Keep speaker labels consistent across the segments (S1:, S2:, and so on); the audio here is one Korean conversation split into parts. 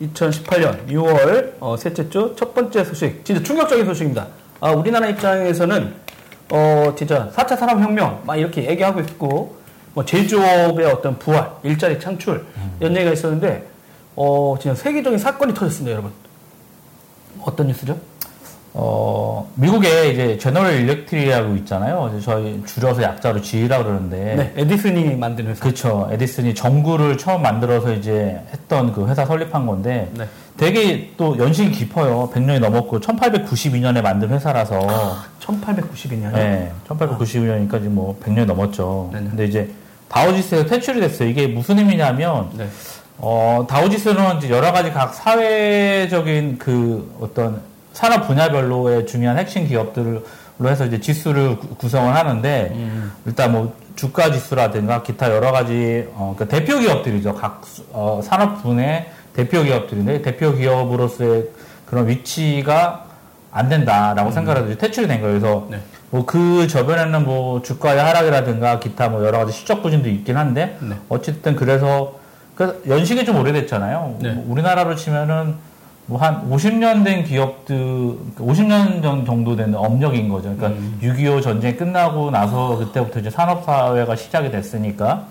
S1: 2018년 6월 어, 셋째 주 첫 번째 소식, 진짜 충격적인 소식입니다. 아, 우리나라 입장에서는 어, 진짜 4차 산업혁명 막 이렇게 얘기하고 있고 뭐 제조업의 어떤 부활, 일자리 창출 이런 얘기가 있었는데 어, 진짜 세계적인 사건이 터졌습니다, 여러분. 어떤 뉴스죠?
S2: 어, 미국에 이제 제너럴 일렉트리라고 있잖아요. 저희 줄여서 약자로 G라고 그러는데.
S1: 네, 에디슨이 만든 회사.
S2: 그렇죠. 에디슨이 전구를 처음 만들어서 이제 했던 그 회사 설립한 건데
S1: 네.
S2: 되게 또 연식이 깊어요. 100년이 넘었고 1892년에 만든 회사라서
S1: 1892년.
S2: 네, 1892년이니까 지금 뭐 100년이 넘었죠.
S1: 네네.
S2: 근데 이제 다우지스에서 퇴출이 됐어요. 이게 무슨 의미냐면
S1: 네.
S2: 어, 다우지스는 이제 여러 가지 각 사회적인 그 어떤 산업 분야별로의 중요한 핵심 기업들로 해서 이제 지수를 구- 구성을 하는데
S1: 음.
S2: 일단 뭐 주가 지수라든가 기타 여러 가지 어, 그 대표 기업들이죠. 각 수- 어, 산업 분의 대표 기업들인데 대표 기업으로서의 그런 위치가 안 된다라고 생각해서 이제 퇴출이 된 거예요. 그래서
S1: 네.
S2: 뭐그 저변에는 뭐 주가의 하락이라든가 기타 뭐 여러 가지 실적 부진도 있긴 한데
S1: 네.
S2: 어쨌든 그래서 그 연식이 좀 오래됐잖아요.
S1: 네.
S2: 뭐 우리나라로 치면은 뭐 한 50년 된 기업들, 50년 전 정도 된 업력인 거죠. 그러니까
S1: 음.
S2: 6.25 전쟁 끝나고 나서 그때부터 이제 산업사회가 시작이 됐으니까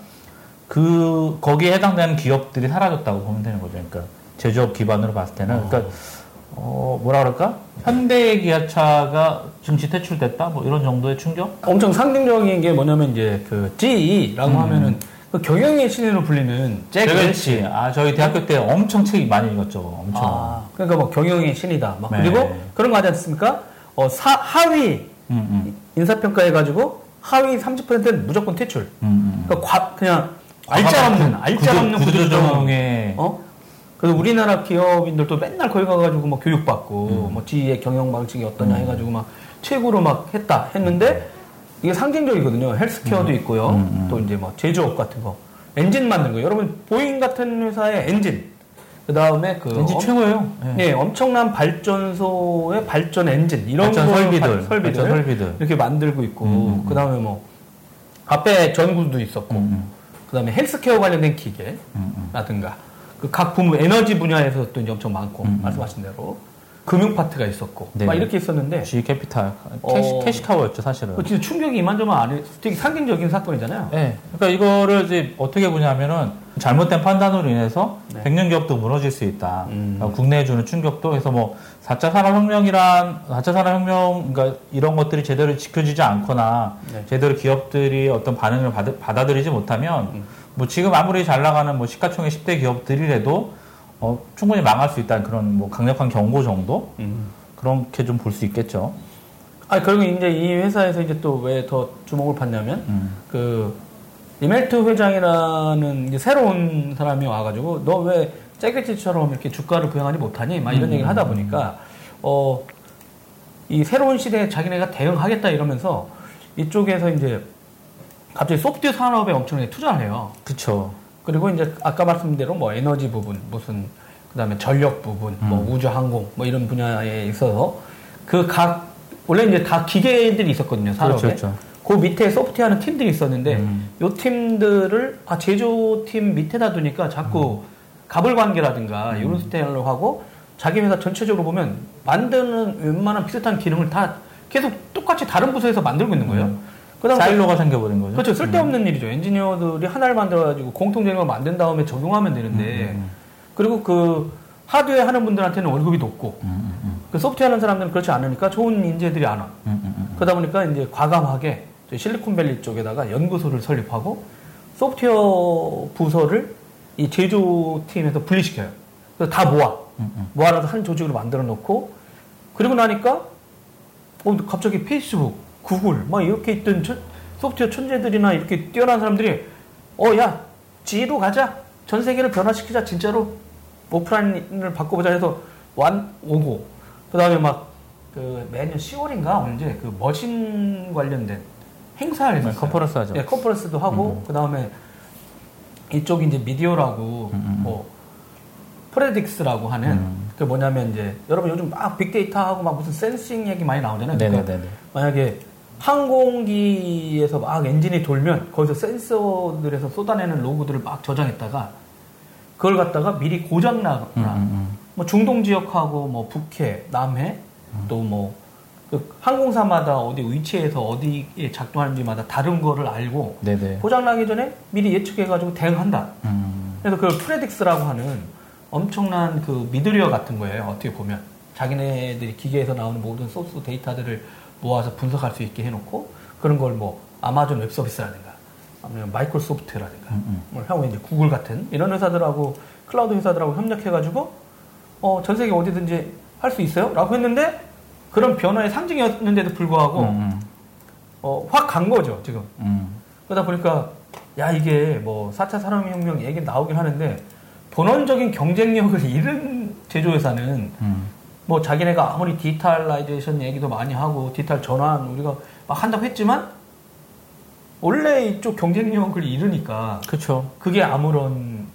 S2: 그, 거기에 해당되는 기업들이 사라졌다고 보면 되는 거죠. 그러니까 제조업 기반으로 봤을 때는. 그러니까, 어, 뭐라 그럴까? 현대 기아차가 증시 퇴출됐다? 뭐 이런 정도의 충격?
S1: 엄청 상징적인 게 뭐냐면 이제 그 GE라고
S2: 음.
S1: 하면은 그 경영의 신으로 불리는 잭 웰치.
S2: 아, 저희 대학교 때 엄청 책 많이 읽었죠. 엄청.
S1: 아, 그러니까 뭐 경영의 신이다. 막
S2: 네.
S1: 그리고 그런 거 하지 않습니까? 어, 사, 하위
S2: 음, 음,
S1: 인사평가 해가지고 하위 30%는 무조건 퇴출.
S2: 음, 음.
S1: 그러니까 과, 그냥 얄짤 없는, 얄짤
S2: 구조-
S1: 없는
S2: 구조조정에
S1: 어? 그래서 우리나라 기업인들도 맨날 거기 가가지고 뭐 교육받고 뭐 GE의 경영 방식이 어떠냐 해가지고 막 최고로 막 했다 했는데 이게 상징적이거든요. 헬스케어도 있고요.
S2: 음,
S1: 또 이제 뭐 제조업 같은 거, 엔진 만든 거. 여러분 보잉 같은 회사의 엔진. 그 다음에 그 엄-
S2: 최고예요. 예.
S1: 예, 엄청난 발전소의 발전 엔진 이런
S2: 발전
S1: 거
S2: 설비들,
S1: 발- 설비들
S2: 발전 설비들.
S1: 이렇게 만들고 있고
S2: 음, 음, 음.
S1: 그 다음에 뭐 앞에 전구도 있었고
S2: 음, 음.
S1: 그 다음에 헬스케어 관련된
S2: 음, 음.
S1: 기계라든가 그 각 부문 에너지 분야에서 또 이제 엄청 많고
S2: 음, 음.
S1: 말씀하신 대로 금융 파트가 있었고
S2: 네.
S1: 막 이렇게 있었는데
S2: GE Capital.
S1: 어.
S2: cash, cash cow였죠, 사실은.
S1: 그 진짜 충격이 이만저만 아니 되게 상징적인 사건이잖아요.
S2: 네. 그러니까 이거를 이제 어떻게 보냐면은 잘못된 판단으로 인해서
S1: 네.
S2: 백년 기업도 무너질 수 있다.
S1: 음.
S2: 그러니까 국내에 주는 충격도 그래서 뭐 4차 산업혁명이란 4차 산업혁명 그러니까 이런 것들이 제대로 지켜지지 않거나
S1: 네.
S2: 제대로 기업들이 어떤 반응을 받, 받아들이지 못하면
S1: 음.
S2: 뭐 지금 아무리 잘 나가는 뭐 시가총액 10대 기업들이라도 어, 충분히 망할 수 있다는 그런 뭐 강력한 경고 정도
S1: 음.
S2: 그렇게 좀 볼 수 있겠죠.
S1: 아 그리고 이제 이 회사에서 이제 또 왜 더 주목을 받냐면
S2: 음.
S1: 그 리멜트 회장이라는 이제 새로운 사람이 와가지고 너 왜 잭게치처럼 이렇게 주가를 부양하지 못하니? 막 이런
S2: 음.
S1: 얘기를 하다 보니까 어 이 새로운 시대에 자기네가 대응하겠다 이러면서 이쪽에서 이제 갑자기 소프트웨어 산업에 엄청나게 투자를 해요.
S2: 그쵸.
S1: 그리고 이제 아까 말씀드린 대로 뭐 에너지 부분, 무슨 그다음에 전력 부분, 뭐
S2: 음.
S1: 우주 항공 뭐 이런 분야에 있어서 그 각 원래 이제 다 기계들이 있었거든요 산업에.
S2: 그렇죠, 그렇죠.
S1: 그 밑에 소프트웨어하는 팀들이 있었는데
S2: 음.
S1: 요 팀들을 아 제조팀 밑에다 두니까 자꾸
S2: 음.
S1: 갑을 관계라든가 이런 스타일로 하고 자기 회사 전체적으로 보면 만드는 웬만한 비슷한 기능을 다 계속 똑같이 다른 부서에서 만들고 있는 거예요.
S2: 음.
S1: 그다음에
S2: 사일로가 생겨버린 거죠.
S1: 그렇죠. 쓸데없는 일이죠. 엔지니어들이 하나를 만들어가지고 공통적인 걸 만든 다음에 적용하면 되는데,
S2: 음, 음,
S1: 그리고 그 하드웨어 하는 분들한테는 월급이 높고,
S2: 음, 음, 음.
S1: 그 소프트웨어 하는 사람들은 그렇지 않으니까 좋은 인재들이 안 와.
S2: 음, 음, 음.
S1: 그러다 보니까 이제 과감하게 실리콘밸리 쪽에다가 연구소를 설립하고, 소프트웨어 부서를 이 제조팀에서 분리시켜요. 그래서 다 모아.
S2: 음, 음.
S1: 모아놔서 한 조직으로 만들어 놓고, 그리고 나니까, 어, 갑자기 페이스북, 구글, 막 이렇게 있던 천- 소프트웨어 천재들이나 이렇게 뛰어난 사람들이, 어, 야, G로 가자. 전 세계를 변화시키자. 진짜로 오프라인을 바꿔보자 해서 완, 오고, 그 다음에 막, 그 매년 10월인가 언제 그 머신 관련된 행사를
S2: 네,
S1: 했어요.
S2: 컨퍼런스 하죠.
S1: 예, 컨퍼런스도 하고, 그 다음에 이쪽 이제 middleware라고,
S2: 음, 음.
S1: 뭐, Predix라고 하는,
S2: 음.
S1: 그 뭐냐면 이제, 여러분 요즘 막 빅데이터 하고 막 무슨 sensing 얘기 많이 나오잖아요. 그러니까
S2: 네네네.
S1: 만약에 항공기에서 막 엔진이 돌면 거기서 센서들에서 쏟아내는 로그들을 막 저장했다가 그걸 갖다가 미리 고장 나거나
S2: 음, 음,
S1: 뭐 중동 지역하고 뭐 북해, 남해 또뭐 그 항공사마다 어디 위치에서 어디에 작동하는지마다 다른 거를 알고
S2: 네네.
S1: 고장 나기 전에 미리 예측해가지고 대응한다.
S2: 음,
S1: 그래서 그걸 Predix라고 하는 엄청난 그 middleware 같은 거예요. 어떻게 보면 자기네들이 기계에서 나오는 모든 소스 데이터들을 모아서 분석할 수 있게 해놓고 그런 걸 뭐 아마존 웹 서비스라든가 아니면 마이크로소프트라든가
S2: 음,
S1: 뭐 향후 이제 구글 같은 이런 회사들하고 클라우드 회사들하고 협력해가지고 어, 전 세계 어디든지 할 수 있어요?라고 했는데 그런 변화의 상징이었는데도 불구하고
S2: 음, 음,
S1: 어, 확 간 거죠 지금.
S2: 음.
S1: 그러다 보니까 야 이게 뭐 4차 산업혁명 얘기 나오긴 하는데 본원적인 경쟁력을 잃은 제조회사는
S2: 음.
S1: 뭐 자기네가 아무리 digitalization 얘기도 많이 하고 디지털 전환 우리가 막 한다고 했지만 원래 이쪽 경쟁력을 잃으니까
S2: 그쵸.
S1: 그게 아무런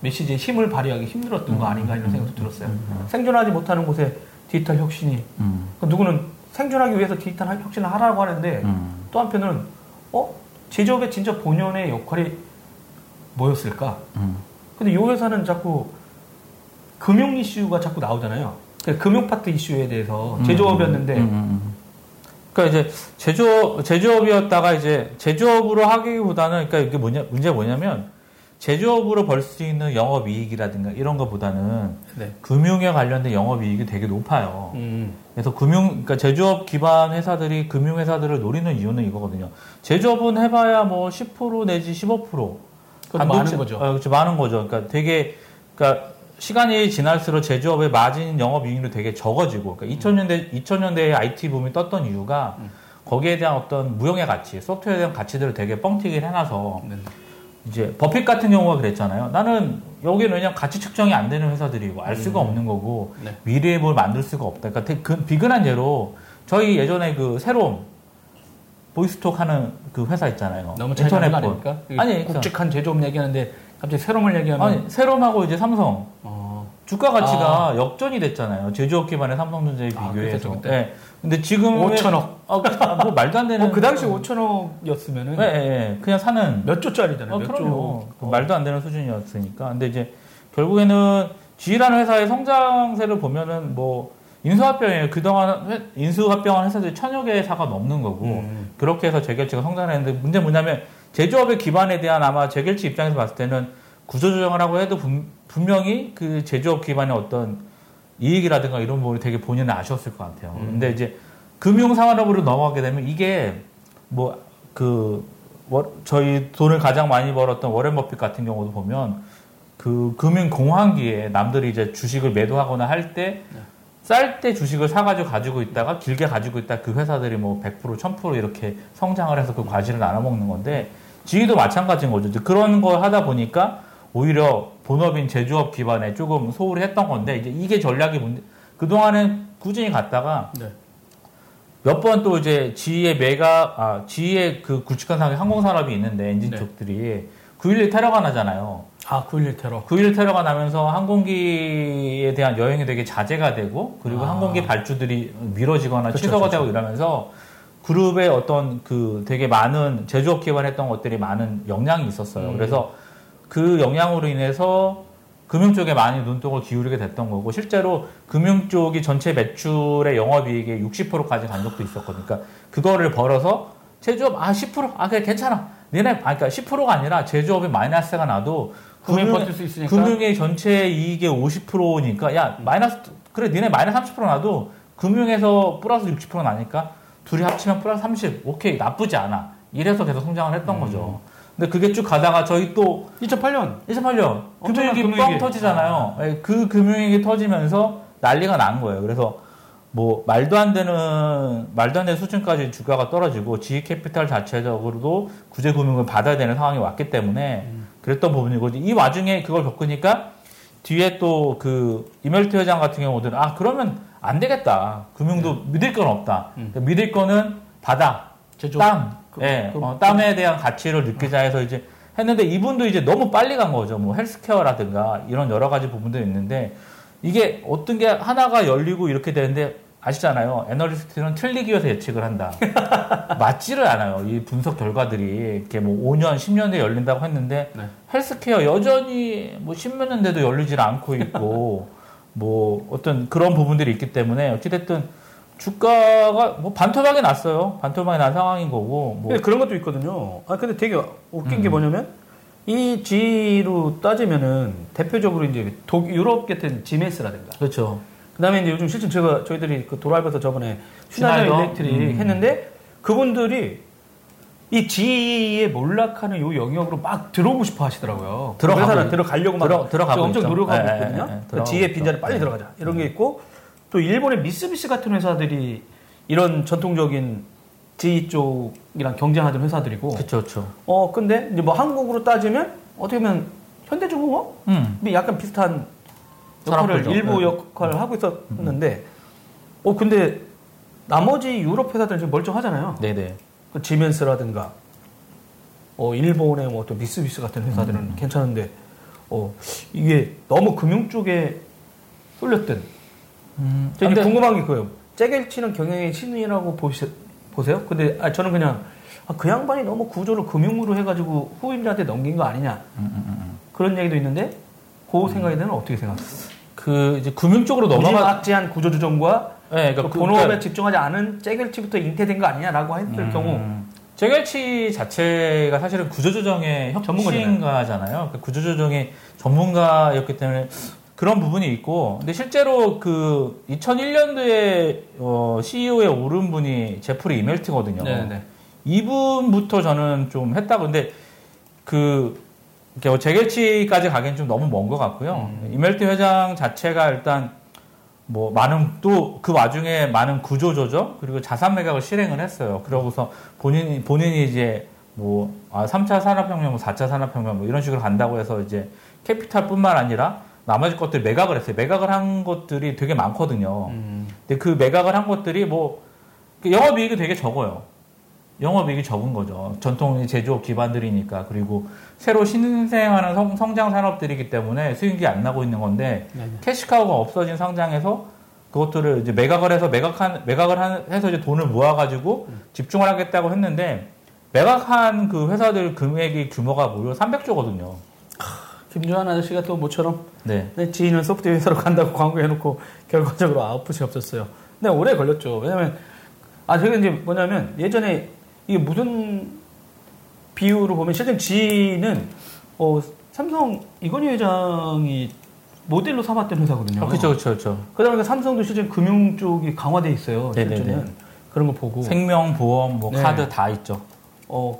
S1: 메시지에 힘을 발휘하기 힘들었던 거 아닌가 이런 생각도 들었어요. 생존하지 못하는 곳에 디지털 혁신이
S2: 음,
S1: 그 누구는 생존하기 위해서 디지털 혁신을 하라고 하는데
S2: 음.
S1: 또 한편은 어 제조업의 진짜 본연의 역할이 뭐였을까?
S2: 음.
S1: 근데 이 회사는 자꾸 금융 이슈가 자꾸 나오잖아요. 그 금융 파트 이슈에 대해서 제조업이었는데
S2: 음, 음, 음. 그러니까 이제 제조업 제조업이었다가 이제 제조업으로 하기보다는 그러니까 이게 뭐냐 문제가 뭐냐면 제조업으로 벌 수 있는 영업 이익이라든가 이런 것보다는
S1: 네.
S2: 금융에 관련된 영업 이익이 되게 높아요.
S1: 음,
S2: 그래서 금융, 그러니까 제조업 기반 회사들이 금융 회사들을 노리는 이유는 이거거든요. 제조업은 해봐야 뭐 10% 내지 15%.
S1: 그것도 많은 거죠.
S2: 어, 그렇죠. 많은 거죠. 그러니까 되게, 그러니까 시간이 지날수록 제조업의 마진 영업 이익률이 되게 적어지고, 그러니까 2000년대, 2000년대에 IT 붐이 떴던 이유가
S1: 음.
S2: 거기에 대한 어떤 무형의 가치, 소프트웨어에 대한 가치들을 되게 뻥튀기를 해놔서
S1: 네.
S2: 이제 버핏 같은 경우가 그랬잖아요. 나는 여기는 왜냐면 가치 측정이 안 되는 회사들이고 알 수가 없는 거고
S1: 네.
S2: 미래에 뭘 만들 수가 없다. 그러니까 그 비근한 예로 저희 예전에 그 새로운 보이스톡 하는 그 회사 있잖아요.
S1: 너무
S2: 인터넷
S1: 아닙니까?
S2: 아니, 그러니까
S1: 굵직한 제조업 얘기하는데 갑자기 새로움을 얘기하면
S2: 아니 새롬하고 이제 삼성
S1: 어,
S2: 주가 가치가 역전이 됐잖아요. 제조업 기반의 삼성전자에
S1: 아,
S2: 비교해서.
S1: 그랬죠, 그때.
S2: 네. 근데 지금
S1: 5천억.
S2: 아, 그, 아, 뭐 말도 안 되는.
S1: 어, 그 당시 5천억이었으면은
S2: 네, 네, 네. 그냥 사는
S1: 몇 조짜리잖아요.
S2: 어,
S1: 몇. 조.
S2: 그 말도 안 되는 수준이었으니까. 근데 이제 결국에는 G라는 회사의 성장세를 보면은 뭐 인수합병이에요. 그동안 회- 인수합병한 회사들이 천여 개의 사가 넘는 거고
S1: 음.
S2: 그렇게 해서 재결치가 성장했는데 문제 뭐냐면 제조업의 기반에 대한 아마 재결치 입장에서 봤을 때는 구조조정을 하고 해도 분, 분명히 그 제조업 기반의 어떤 이익이라든가 이런 부분이 되게 본인은 아쉬웠을 것 같아요.
S1: 음.
S2: 근데 이제 금융 산업으로 넘어가게 되면 이게 뭐그 저희 돈을 가장 많이 벌었던 워렌 버핏 같은 경우도 보면 그 금융 공황기에 남들이 이제 주식을 매도하거나 할 때 쌀 때 주식을 사가지고 가지고 있다가 길게 가지고 있다 그 회사들이 뭐 100% 1000% 이렇게 성장을 해서 그 과실을 나눠 먹는 건데 지위도 마찬가지인 거죠. 그런 걸 하다 보니까 오히려 본업인 제조업 기반에 조금 소홀히 했던 건데 이제 이게 전략이 문제. 그 동안은 꾸준히 갔다가
S1: 네.
S2: 몇번 또 이제 지의 메가 아 지의 그 굵직한 상의 항공 산업이 있는데 엔진
S1: 네.
S2: 쪽들이 9.11 테러가 나잖아요.
S1: 아, 9.11 테러.
S2: 9.11 테러가 나면서 항공기에 대한 여행이 되게 자제가 되고 그리고
S1: 아.
S2: 항공기 발주들이 미뤄지거나
S1: 그쵸,
S2: 취소가
S1: 그쵸.
S2: 되고 이러면서 그룹의 어떤 그 되게 많은 제조업 기반했던 것들이 많은 영향이 있었어요.
S1: 음.
S2: 그래서 그 영향으로 인해서 금융 쪽에 많이 눈독을 기울이게 됐던 거고 실제로 금융 쪽이 전체 매출의 영업이익의 60%까지 간 적도 있었거든요. 그러니까 그거를 벌어서 제조업 아 10%아 그래 괜찮아. 니네 아 그러니까 10%가 아니라 제조업이 마이너스가 나도
S1: 금융
S2: 금융-
S1: 버틸 수 있으니까.
S2: 금융의 전체 이익의 50%니까 야 마이너스 그래 니네 마이너스 30% 나도 금융에서 플러스 60% 나니까 둘이 합치면 플러스 30 오케이 나쁘지 않아 이래서 계속 성장을 했던
S1: 음.
S2: 거죠. 근데 그게 쭉 가다가 저희 또
S1: 2008년
S2: 2008년
S1: 엄청난
S2: 금융위기 뻥
S1: 금융위기.
S2: 터지잖아요. 예, 그 금융위기 터지면서 난리가 난 거예요. 그래서 뭐 말도 안 되는 말도 안 되는 수준까지 주가가 떨어지고 GE Capital 자체적으로도 구제 금융을 받아야 되는 상황이 왔기 때문에 그랬던 부분이고 이 와중에 그걸 겪으니까 뒤에 또 그 이멜트 회장 같은 경우들은 아 그러면 안 되겠다 금융도 믿을 건 없다
S1: 음.
S2: 믿을 거는 바다
S1: 제조업.
S2: 땀
S1: 그-
S2: 예,
S1: 그-
S2: 어, 땀에 대한 가치를 느끼자 해서 이제 했는데 이분도 이제 너무 빨리 간 거죠. 뭐 healthcare라든가 이런 여러 가지 부분들이 있는데 이게 어떤 게 하나가 열리고 이렇게 되는데 아시잖아요. 애널리스트는 틀리기 위해서 예측을 한다. 맞지를 않아요. 이 분석 결과들이 이렇게 뭐 5년, 10년 뒤에 열린다고 했는데
S1: 네.
S2: 헬스케어 여전히 뭐 10몇 년 돼도 열리질 않고 있고 뭐 어떤 그런 부분들이 있기 때문에 어찌됐든 주가가 뭐 반토막이 났어요. 반토막이 난 상황인 거고 뭐
S1: 근데 그런 것도 있거든요. 아 근데 되게 웃긴 게
S2: 음.
S1: 뭐냐면 이 G로 따지면은 대표적으로 이제 독 유럽 같은 지메스라든가
S2: 그렇죠.
S1: 그다음에 이제 요즘 실제 제가 저희들이 그 도라이버에서 저번에 슈나이더? 일렉트릭
S2: 음.
S1: 했는데 그분들이 이 G에 몰락하는 요 영역으로 막 들어오고 싶어 하시더라고요. 그
S2: 들어가고
S1: 들어가려고 막
S2: 들어- 들어가고
S1: 엄청
S2: 있죠.
S1: 노력하고
S2: 예, 예,
S1: 있거든요. 그
S2: 들어가고
S1: G의
S2: 있죠.
S1: 빈자리 빨리
S2: 예.
S1: 들어가자 이런 게 있고 또 일본의 미쓰비시 같은 회사들이 이런 전통적인 G 쪽이랑 경쟁하던 회사들이고
S2: 그렇죠.
S1: 어 근데 이제 뭐 한국으로 따지면 어떻게 보면 현대중공업
S2: 음.
S1: 약간 비슷한 역할을. 일부
S2: 네.
S1: 역할을 하고 있었는데 어 근데 나머지 유럽 회사들은 지금 멀쩡하잖아요.
S2: 네, 네.
S1: 그 지멘스라든가 어 일본의 뭐 또 미쓰비시 같은 회사들은
S2: 음.
S1: 괜찮은데 어 이게 너무 금융 쪽에 쏠렸던
S2: 음.
S1: 저
S2: 근데-
S1: 궁금한 게 그거예요. 째겔치는 경영의 신이라고 보시, 보세요? 근데 아, 저는 그냥 아, 그 양반이 너무 구조를 금융으로 해가지고 후임자한테 넘긴 거 아니냐
S2: 음, 음, 음.
S1: 그런 얘기도 있는데 그 생각에 대해서는 어떻게 생각하세요?
S2: 그 이제 금융 쪽으로 넘어가.
S1: 무지막지한 구조조정과
S2: 네,
S1: 그
S2: 그러니까
S1: 본업에
S2: 그러니까
S1: 집중하지 않은 째겔치부터 잉태된 거 아니냐라고 했을
S2: 음.
S1: 경우
S2: 재결치 자체가 사실은 구조조정의
S1: 전문가잖아요.
S2: 그 구조조정의 전문가였기 때문에 그런 부분이 있고, 근데 실제로 그 2001년도에 어, CEO에 오른 분이 제프리 이멜트거든요.
S1: 네네.
S2: 이분부터 저는 좀 했다. 근데 그 재결치까지 가기엔 좀 너무 먼 것 같고요.
S1: 음.
S2: 이멜트 회장 자체가 일단 뭐 많은 또 그 와중에 많은 구조 조정 그리고 자산 매각을 실행을 했어요. 그러고서 본인이 본인이 이제 뭐 아, 3차 산업혁명, 뭐 4차 산업혁명 뭐 이런 식으로 간다고 해서 이제 캐피탈뿐만 아니라 나머지 것들 매각을 했어요. 매각을 한 것들이 되게 많거든요.
S1: 음.
S2: 근데 그 매각을 한 것들이 뭐 영업이익이 되게 적어요. 영업이익이 적은 거죠. 전통 제조업 기반들이니까 그리고 새로 신생하는 성, 성장 산업들이기 때문에 수익이 안 나고 있는 건데
S1: 네네.
S2: 캐시카우가 없어진 상장에서 그것들을 이제 매각을 해서 매각한 매각을 한, 해서 이제 돈을 모아가지고 집중을 하겠다고 했는데 매각한 그 회사들 금액이 규모가 무려 300조거든요.
S1: 김주환 아저씨가 또 모처럼
S2: 네.
S1: 내 지인은 소프트웨어 회사로 간다고 광고해놓고 결과적으로 아웃풋이 없었어요. 근데 오래 걸렸죠. 왜냐면 아 저게 이제 뭐냐면 예전에 이게 무슨 비유로 보면 실제 G는 어, 삼성 이건희 회장이 모델로 삼았던 회사거든요.
S2: 아, 그렇죠, 그렇죠, 그렇죠.
S1: 그러다 보니까 삼성도 실제 금융 쪽이 강화돼 있어요.
S2: 네네네.
S1: 실제는 그런 거 보고.
S2: 생명 보험, 뭐
S1: 네.
S2: 카드 다 있죠.
S1: 어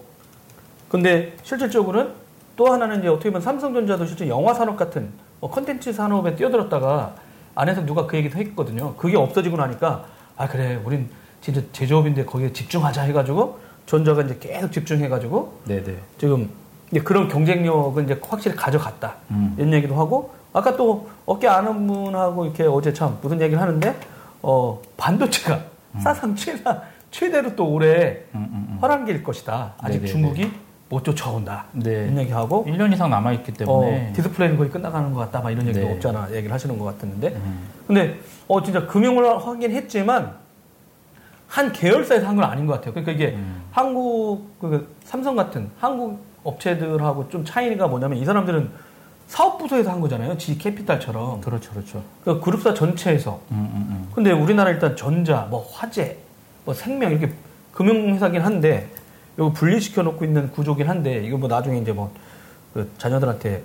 S1: 근데 실질적으로는 또 하나는 이제 어떻게 보면 삼성전자도 실제 영화 산업 같은 뭐 컨텐츠 산업에 뛰어들었다가 안에서 누가 그 얘기도 했거든요. 그게 없어지고 나니까 아 그래 우린 진짜 제조업인데 거기에 집중하자 해가지고 전자가 이제 계속 집중해가지고
S2: 네네.
S1: 지금 이제 그런 경쟁력을 이제 확실히 가져갔다
S2: 음.
S1: 이런 얘기도 하고 아까 또 어깨 아는 분하고 이렇게 어제 참 무슨 얘기를 하는데 어 반도체가 사상 최다 최대로 또 올해
S2: 음, 음, 음.
S1: 활황기일 것이다. 아직
S2: 네네네.
S1: 중국이 못 쫓아온다.
S2: 네.
S1: 이런 얘기하고
S2: 1년 이상 남아 있기 때문에.
S1: 어, 디스플레이는 거의 끝나가는 것 같다. 막 이런 얘기도
S2: 네.
S1: 없잖아. 얘기를 하시는 것 같았는데.
S2: 음.
S1: 근데 어 진짜 금융을 하긴 했지만 한 계열사에서 한 건 아닌 것 같아요. 그러니까 이게
S2: 음.
S1: 한국 그 삼성 같은 한국 업체들하고 좀 차이가 뭐냐면 이 사람들은 사업 부서에서 한 거잖아요. GE Capital처럼.
S2: 그렇죠, 그렇죠.
S1: 그 그룹사 전체에서.
S2: 음, 음, 음.
S1: 근데 우리나라 일단 전자, 뭐 화재, 뭐 생명 이렇게 금융회사긴 한데 이거 분리시켜 놓고 있는 구조긴 한데 이거 뭐 나중에 이제 뭐 그 자녀들한테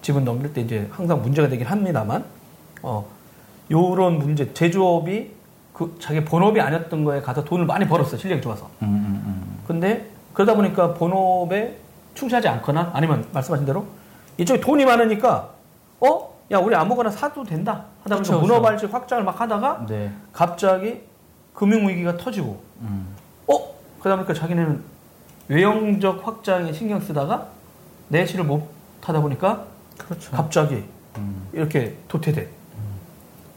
S1: 지분 넘길 때 이제 항상 문제가 되긴 합니다만 어 요런 문제 제조업이 그 자기 본업이 아니었던 거에 가서 돈을 많이 벌었어 실력이 좋아서
S2: 음, 음, 음.
S1: 근데 그러다 보니까 본업에 충실하지 않거나 아니면 말씀하신 대로 이쪽에 돈이 많으니까 어? 야 우리 아무거나 사도 된다 하다 보니까
S2: 그쵸.
S1: 문어발식 확장을 막 하다가
S2: 네.
S1: 갑자기 금융위기가 터지고
S2: 음.
S1: 어? 그러다 보니까 자기네는 외형적 확장에 신경 쓰다가 내실을 못 하다 보니까
S2: 그렇죠.
S1: 갑자기
S2: 음.
S1: 이렇게 도태돼.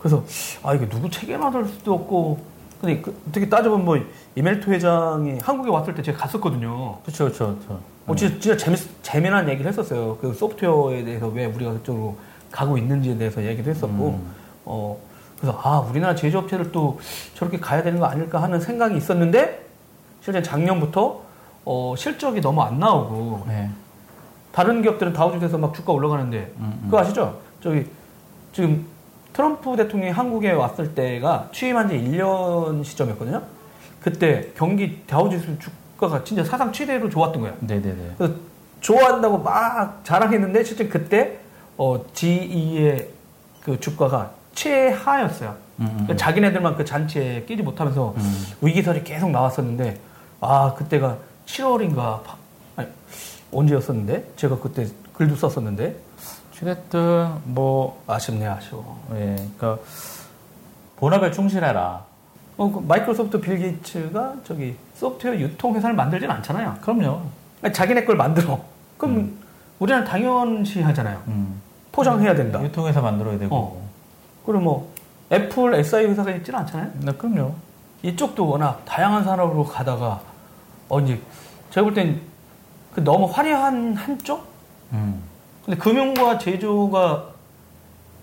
S1: 그래서 아 이게 누구 책임을 질 수도 없고 근데 그, 어떻게 따져보면 뭐 이멜토 회장이 한국에 왔을 때 제가 갔었거든요.
S2: 그렇죠, 그렇죠. 그렇죠.
S1: 뭐 진짜, 진짜 재밌, 재미난 얘기를 했었어요. 그 소프트웨어에 대해서 왜 우리가 그쪽으로 가고 있는지에 대해서 얘기도 했었고,
S2: 음.
S1: 어, 그래서 아 우리나라 제조업체를 또 저렇게 가야 되는 거 아닐까 하는 생각이 있었는데 실제 작년부터 어, 실적이 너무 안 나오고
S2: 네.
S1: 다른 기업들은 다우지에서 막 주가 올라가는데
S2: 음, 음.
S1: 그거 아시죠? 저기 지금 트럼프 대통령이 한국에 왔을 때가 취임한 지 1년 시점이었거든요. 그때 경기 다우지수 주가가 진짜 사상 최대로 좋았던 거야.
S2: 네네네.
S1: 그래서 좋아한다고 막 자랑했는데 실제 그때 어, GE의 그 주가가 최하였어요.
S2: 음, 음.
S1: 그러니까 자기네들만 그 잔치에 끼지 못하면서
S2: 음.
S1: 위기설이 계속 나왔었는데 아 그때가 7월인가 아니 언제였었는데 제가 그때 글도 썼었는데
S2: 어쨌든 뭐
S1: 아쉽네 아쉬워.
S2: 예, 그러니까 본업에 충실해라.
S1: 어, 그 마이크로소프트 빌 게이츠가 저기 소프트웨어 유통 회사를 만들진 않잖아요.
S2: 그럼요.
S1: 아니, 자기네 걸 만들어. 그럼 우리는 당연시 하잖아요.
S2: 음.
S1: 포장해야 된다.
S2: 유통 회사 만들어야 되고.
S1: 어. 그리고 뭐 애플, SI 회사가 있지는 않잖아요.
S2: 네, 그럼요.
S1: 이쪽도 워낙 다양한 산업으로 가다가 어 이제 제가 볼 땐 그 너무 화려한 한쪽?
S2: 음.
S1: 근데 금융과 제조가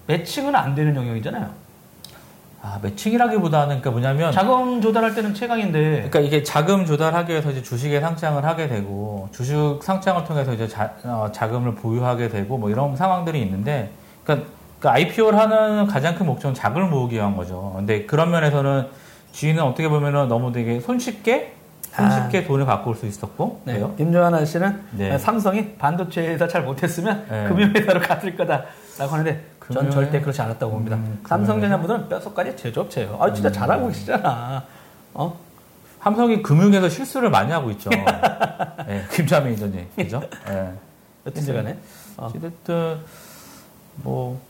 S1: 매칭은 안 되는 영역이잖아요.
S2: 아, 매칭이라기보다는 그러니까 뭐냐면
S1: 자금 조달할 때는 최강인데
S2: 그러니까 이게 자금 조달하기 위해서 이제 주식에 상장을 하게 되고 주식 상장을 통해서 이제 자, 금을 보유하게 되고 뭐 이런 상황들이 있는데 그러니까, IPO를 하는 가장 큰 목적은 자금을 모으기 위한 거죠. 근데 그런 면에서는 주인은 어떻게 보면은 너무 되게 손쉽게 손쉽게 돈을 갖고 올 수 있었고
S1: 네. 임종환 아저씨는
S2: 네.
S1: 삼성이 반도체에서 잘 못했으면
S2: 네.
S1: 금융회사로 갔을 거다라고 하는데 전
S2: 금융-
S1: 절대 그렇지 않았다고 봅니다.
S2: 음,
S1: 삼성전자보다는 뼈속까지 제조업체예요. 아 진짜 잘하고 계시잖아. 어?
S2: 삼성이 금융에서 실수를 많이 하고 있죠. 네, 김자민 이전님, 그죠? 네.
S1: 여튼지 간에. 어.
S2: 어쨌든 뭐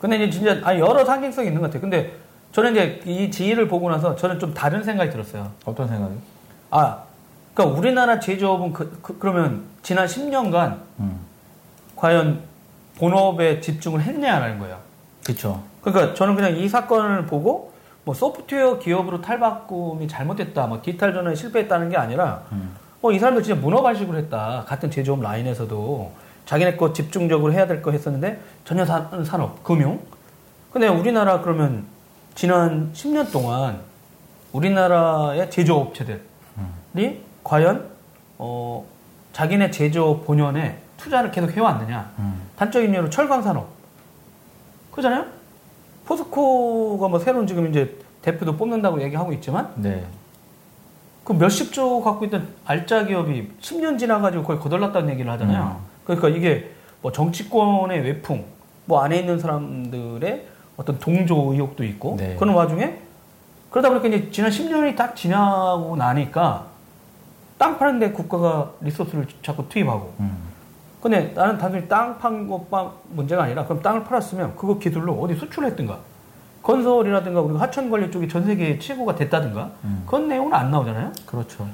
S1: 근데 이제 진짜 아 여러 상징성이 있는 것 같아요. 근데 저는 이제 이 지휘를 보고 나서 저는 좀 다른 생각이 들었어요.
S2: 어떤 생각이?
S1: 아, 그러니까 우리나라 제조업은 그, 그, 러면 지난 10년간
S2: 음,
S1: 과연 본업에 집중을 했냐라는 거예요.
S2: 그렇죠.
S1: 그러니까 저는 그냥 이 사건을 보고 뭐 소프트웨어 기업으로 탈바꿈이 잘못됐다, 뭐 디지털 전환에 실패했다는 게 아니라
S2: 음.
S1: 어, 이 사람들 진짜 문어발식으로 했다. 같은 제조업 라인에서도 자기네 거 집중적으로 해야 될 거 했었는데 전혀 사- 산업, 금융. 근데 우리나라 그러면 지난 10년 동안 우리나라의 제조업체들이 과연 어, 자기네 제조업 본연에 투자를 계속 해왔느냐.
S2: 음.
S1: 단적인 예로 철강 산업. 그잖아요? 포스코가 뭐 새로운 지금 이제 대표도 뽑는다고 얘기하고 있지만
S2: 네.
S1: 그 몇십 조 갖고 있던 알짜 기업이 10년 지나가지고 거의 거덜났다는 얘기를 하잖아요.
S2: 음.
S1: 그러니까 이게 뭐 정치권의 외풍, 뭐 안에 있는 사람들의 어떤 동조 의혹도 있고
S2: 네.
S1: 그런 와중에 그러다 보니까 이제 지난 10년이 딱 지나고 나니까 땅 파는데 국가가 리소스를 자꾸 투입하고
S2: 음.
S1: 근데 나는 단순히 땅 판 것만 문제가 아니라 그럼 땅을 팔았으면 그거 기술로 어디 수출했든가 건설이라든가 우리가 하천 관리 쪽이 전 세계 최고가 됐다든가
S2: 음.
S1: 그런 내용은 안 나오잖아요.
S2: 그렇죠.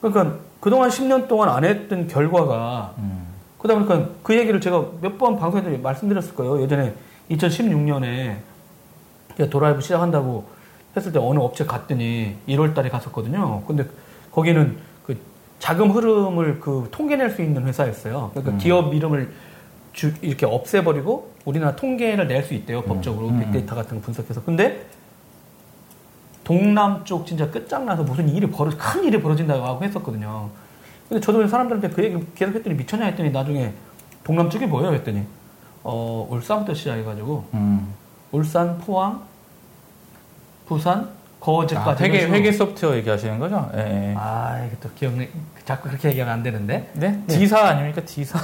S1: 그러니까 그동안 10년 동안 안 했던 결과가
S2: 음.
S1: 그러다 보니까 그 얘기를 제가 몇 번 방송에서 말씀드렸을 거예요. 예전에 2016년에 제가 도라이브 시작한다고 했을 때 어느 업체 갔더니 1월 달에 갔었거든요. 근데 거기는 그 자금 흐름을 그 통계낼 수 있는 회사였어요. 그러니까
S2: 음.
S1: 기업 이름을 주- 이렇게 없애버리고 우리나라 통계를 낼 수 있대요. 법적으로
S2: 음.
S1: 빅데이터 같은 거 분석해서. 근데 동남 쪽 진짜 끝장나서 무슨 일이 벌어 큰 일이 벌어진다고 하고 했었거든요. 근데 저도 사람들한테 그 얘기 계속 했더니 미쳤냐 했더니 나중에 동남 쪽이 뭐예요 했더니 어 울산부터 시작해가지고
S2: 음.
S1: 울산, 포항, 부산, 거제까지
S2: 아, 회계 회계 소프트웨어 얘기하시는 거죠? 예. 예.
S1: 아 이게 또 기억이 자꾸 그렇게 얘기하면 안 되는데
S2: 네? D사 아닙니까? D사.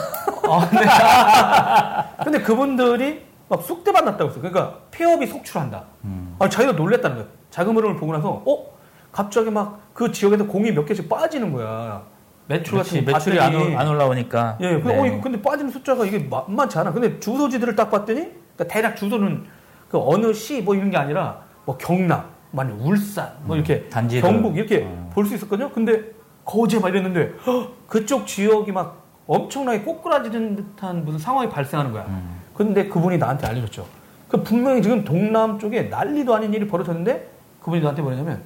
S1: 어, 근데, 근데 그분들이 막 쑥대밭 났다고 했어요. 그러니까 폐업이 속출한다.
S2: 음.
S1: 아, 자기가 놀랬다는 거예요. 자금 흐름을 보고 나서, 어? 갑자기 막 그 지역에서 공이 몇 개씩 빠지는 거야. 매출 같은 거
S2: 매출이 안,
S1: 봤더니.
S2: 안 올라오니까.
S1: 예, 근데,
S2: 네.
S1: 어, 이거 근데 빠지는 숫자가 이게 만만치 않아. 근데 주소지들을 딱 봤더니, 그러니까 대략 주소는 그 어느 시 뭐 이런 게 아니라, 뭐 경남, 뭐 아니면 울산, 뭐
S2: 음,
S1: 이렇게
S2: 단지를.
S1: 경북 이렇게
S2: 어.
S1: 볼수 있었거든요. 근데 거제 막 이랬는데, 헉, 그쪽 지역이 막 엄청나게 꼬꾸라지는 듯한 무슨 상황이 발생하는 거야.
S2: 음.
S1: 근데 그분이 나한테 알려줬죠. 그 분명히 지금 동남 쪽에 난리도 아닌 일이 벌어졌는데 그분이 나한테 뭐냐면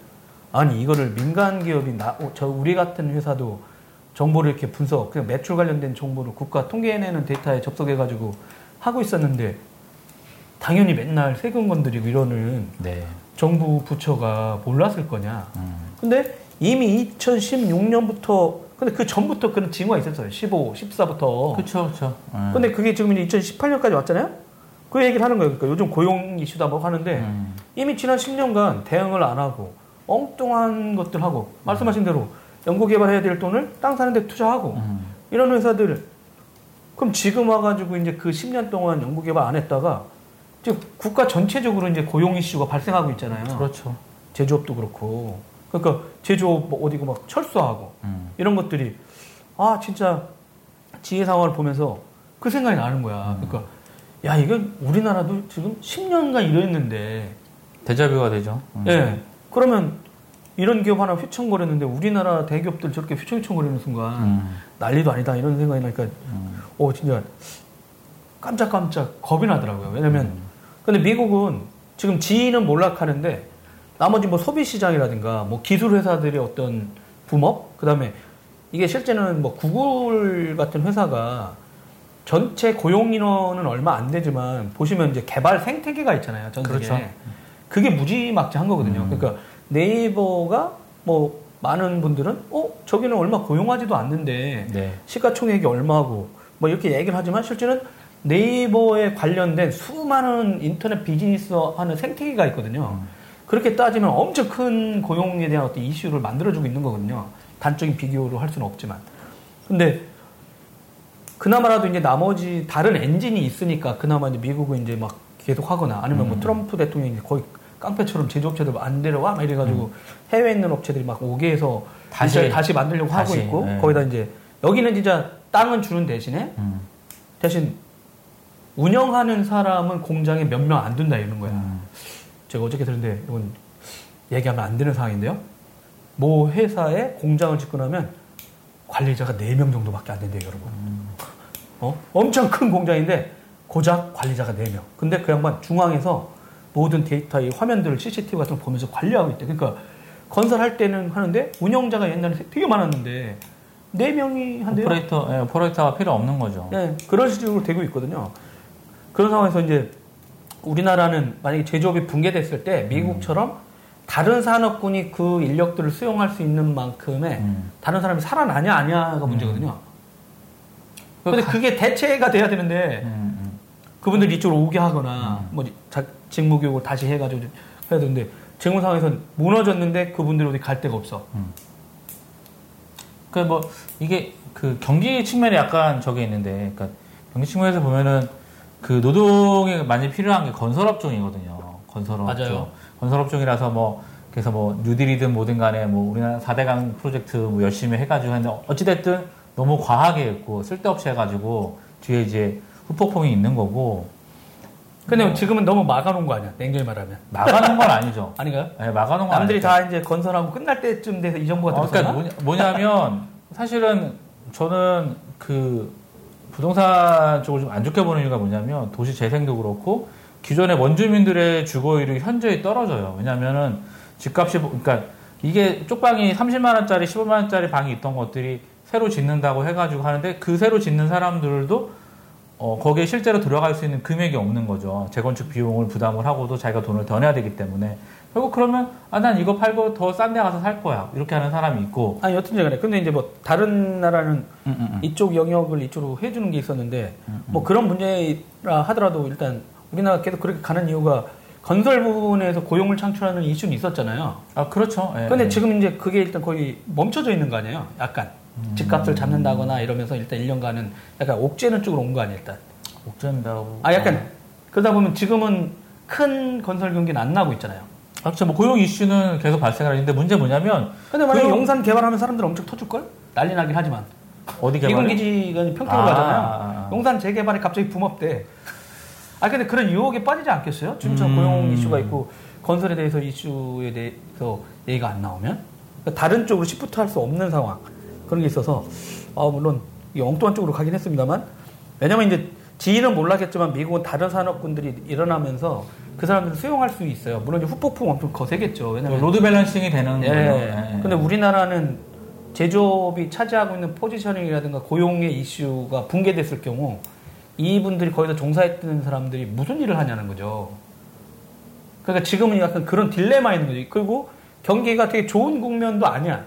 S1: 아니 이거를 민간 기업이 나, 어, 저 우리 같은 회사도 정보를 이렇게 분석, 그냥 매출 관련된 정보를 국가 통계내는 데이터에 접속해가지고 하고 있었는데 당연히 맨날 세금 건드리고 이러는
S2: 네.
S1: 정부 부처가 몰랐을 거냐.
S2: 음.
S1: 근데 이미 2016년부터 근데 그 전부터 그런 징후가 있었어요. 15, 14부터.
S2: 그렇죠, 그렇죠.
S1: 근데 그게 지금 이제 2018년까지 왔잖아요. 그 얘기를 하는 거예요. 그러니까 요즘 고용 이슈다 뭐 하는데
S2: 음.
S1: 이미 지난 10년간 대응을 안 하고 엉뚱한 것들 하고 말씀하신 대로 연구 개발해야 될 돈을 땅 사는 데 투자하고
S2: 음.
S1: 이런 회사들 그럼 지금 와가지고 이제 그 10년 동안 연구 개발 안 했다가 지금 국가 전체적으로 이제 고용 이슈가 발생하고 있잖아요.
S2: 그렇죠.
S1: 제조업도 그렇고 그러니까 제조업 뭐 어디고 막 철수하고
S2: 음.
S1: 이런 것들이 아 진짜 지혜 상황을 보면서 그 생각이 나는 거야. 그러니까 야 이건 우리나라도 지금 10년간 이랬는데
S2: 대자뷰가 되죠. 음.
S1: 예 그러면 이런 기업 하나 휘청거렸는데 우리나라 대기업들 저렇게 휘청휘청거리는 순간
S2: 음.
S1: 난리도 아니다 이런 생각이 나니까
S2: 음.
S1: 어 진짜 깜짝깜짝 겁이 나더라고요. 왜냐면
S2: 음.
S1: 근데 미국은 지금 지인은 몰락하는데 나머지 뭐 소비 시장이라든가 뭐 기술 회사들의 어떤 붐업 그다음에 이게 실제는 뭐 구글 같은 회사가 전체 고용 인원은 얼마 안 되지만 보시면 이제 개발 생태계가 있잖아요. 전 세계에.
S2: 그렇죠.
S1: 그게 무지막지한 거거든요.
S2: 음.
S1: 그러니까 네이버가 뭐 많은 분들은 어 저기는 얼마 고용하지도 않는데
S2: 네.
S1: 시가총액이 얼마고 뭐 이렇게 얘기를 하지만 실제는 네이버에 관련된 수많은 인터넷 비즈니스 하는 생태계가 있거든요.
S2: 음.
S1: 그렇게 따지면 엄청 큰 고용에 대한 어떤 이슈를 만들어주고 있는 거거든요. 단적인 비교로 할 수는 없지만. 근데 그나마라도 이제 나머지 다른 엔진이 있으니까 그나마 이제 미국은 이제 막 계속 하거나 아니면 뭐
S2: 음.
S1: 트럼프 대통령이 거의 깡패처럼 제조업체들 안 데려와 막 이래가지고 해외에 있는 업체들이 막 오게 해서
S2: 다시-
S1: 다시 다시 만들려고
S2: 다시,
S1: 하고 있고
S2: 네.
S1: 거기다 이제 여기는 진짜 땅은 주는 대신에
S2: 음.
S1: 대신 운영하는 사람은 공장에 몇 명 안 둔다 이런 거야.
S2: 음.
S1: 제가 어저께 들었는데 이건 얘기하면 안 되는 상황인데요. 모 회사에 공장을 짓고 나면 관리자가 4명 정도밖에 안 된대요, 여러분. 어? 엄청 큰 공장인데 고작 관리자가 4명. 근데 그 양반 중앙에서 모든 데이터, 이 화면들을 CCTV 같은 거 보면서 관리하고 있대. 그러니까 건설할 때는 하는데 운영자가 옛날에 되게 많았는데 4명이 한대요.
S2: 오퍼레이터, 예, 오퍼레이터가 필요 없는 거죠.
S1: 네, 그런 식으로 되고 있거든요. 그런 상황에서 이제 우리나라는 만약에 제조업이 붕괴됐을 때 미국처럼 다른 산업군이 그 인력들을 수용할 수 있는 만큼의
S2: 음.
S1: 다른 사람이 살아나냐 아니냐가 문제거든요. 근데 그게 대체가 돼야 되는데
S2: 음, 음.
S1: 그분들이 이쪽으로 오게 하거나 뭐 자- 직무 교육을 다시 해가지고 해야 되는데 직무 상황에서 무너졌는데 그분들이 어디 갈 데가 없어.
S2: 그뭐 이게 그 경기 측면에 약간 저게 있는데, 그러니까 경기 측면에서 보면은 그 노동이 많이 필요한 게 건설업 종이거든요. 건설업종.
S1: 맞아요.
S2: 건설업 종이라서 뭐 그래서 뭐 뉴딜이든 뭐든 간에 뭐 우리나라 4대강 프로젝트 뭐 열심히 해가지고 했는데 어찌됐든 너무 과하게 했고 쓸데없이 해가지고 뒤에 이제 후폭풍이 있는 거고
S1: 근데 지금은 너무 막아놓은 거 아니야? 냉정히 말하면.
S2: 막아놓은 건 아니죠.
S1: 아닌가요?
S2: 네, 막아놓은 건
S1: 남들이
S2: 아니죠.
S1: 다 이제 건설하고 끝날 때쯤 돼서 이 정부가
S2: 어,
S1: 들어서나?
S2: 그러니까 뭐냐, 뭐냐 면 사실은 저는 그 부동산 쪽을 좀 안 좋게 보는 이유가 뭐냐면 도시 재생도 그렇고 기존의 원주민들의 주거율이 현저히 떨어져요. 왜냐면은 집값이 뭐- 그러니까 이게 쪽방이 30만 원짜리, 15만 원짜리 방이 있던 것들이 새로 짓는다고 해가지고 하는데 그 새로 짓는 사람들도 어, 거기에 실제로 들어갈 수 있는 금액이 없는 거죠. 재건축 비용을 부담을 하고도 자기가 돈을 더 내야 되기 때문에. 결국 그러면, 아, 난 이거 팔고 더 싼 데 가서 살 거야. 이렇게 하는 사람이 있고.
S1: 아니 여튼지 간에 근데 이제 뭐 다른 나라는
S2: 음, 음, 음.
S1: 이쪽 영역을 이쪽으로 해주는 게 있었는데 뭐 그런 문제라 하더라도 일단 우리나라 계속 그렇게 가는 이유가 건설 부분에서 고용을 창출하는 이슈는 있었잖아요.
S2: 아, 그렇죠. 예,
S1: 근데
S2: 예.
S1: 지금 이제 그게 일단 거의 멈춰져 있는 거 아니에요? 약간 집값을 잡는다거나 이러면서 일단 1년간은 약간 옥죄는 쪽으로 온 거 아니에요 일단.
S2: 옥죄인다고.
S1: 아 약간 그러다 보면 지금은 큰 건설 경기는 안 나고 있잖아요.
S2: 아, 그렇죠. 뭐 고용 이슈는 계속 발생을 하는데 문제 뭐냐면,
S1: 근데 만약에
S2: 고용-
S1: 용산 개발하면 사람들 엄청 터질 걸? 난리 나긴 하지만.
S2: 어디
S1: 미군
S2: 개발이?
S1: 기지가 평택으로
S2: 아,
S1: 가잖아요.
S2: 아, 아.
S1: 용산 재개발에 갑자기 붐업돼. 아 근데 그런 유혹에 빠지지 않겠어요? 춘천
S2: 음.
S1: 고용 이슈가 있고 건설에 대해서 이슈에 대해서 얘기가 안 나오면 그러니까 다른 쪽으로 shift 할 수 없는 상황 그런 게 있어서 아 물론 이 엉뚱한 쪽으로 가긴 했습니다만 왜냐면 이제 지인은 몰랐겠지만 미국은 다른 산업군들이 일어나면서 그 사람들을 수용할 수 있어요. 물론 이제 후폭풍 엄청 거세겠죠. 왜냐면
S2: load balancing이 되는
S1: 예.
S2: 거죠. 예, 예.
S1: 근데 우리나라는 제조업이 차지하고 있는 positioning이라든가 고용의 이슈가 붕괴됐을 경우 이분들이 거기서 종사했던 사람들이 무슨 일을 하냐는 거죠. 그러니까 지금은 약간 그런 딜레마 있는 거죠. 그리고 경기가 되게 좋은 국면도 아니야.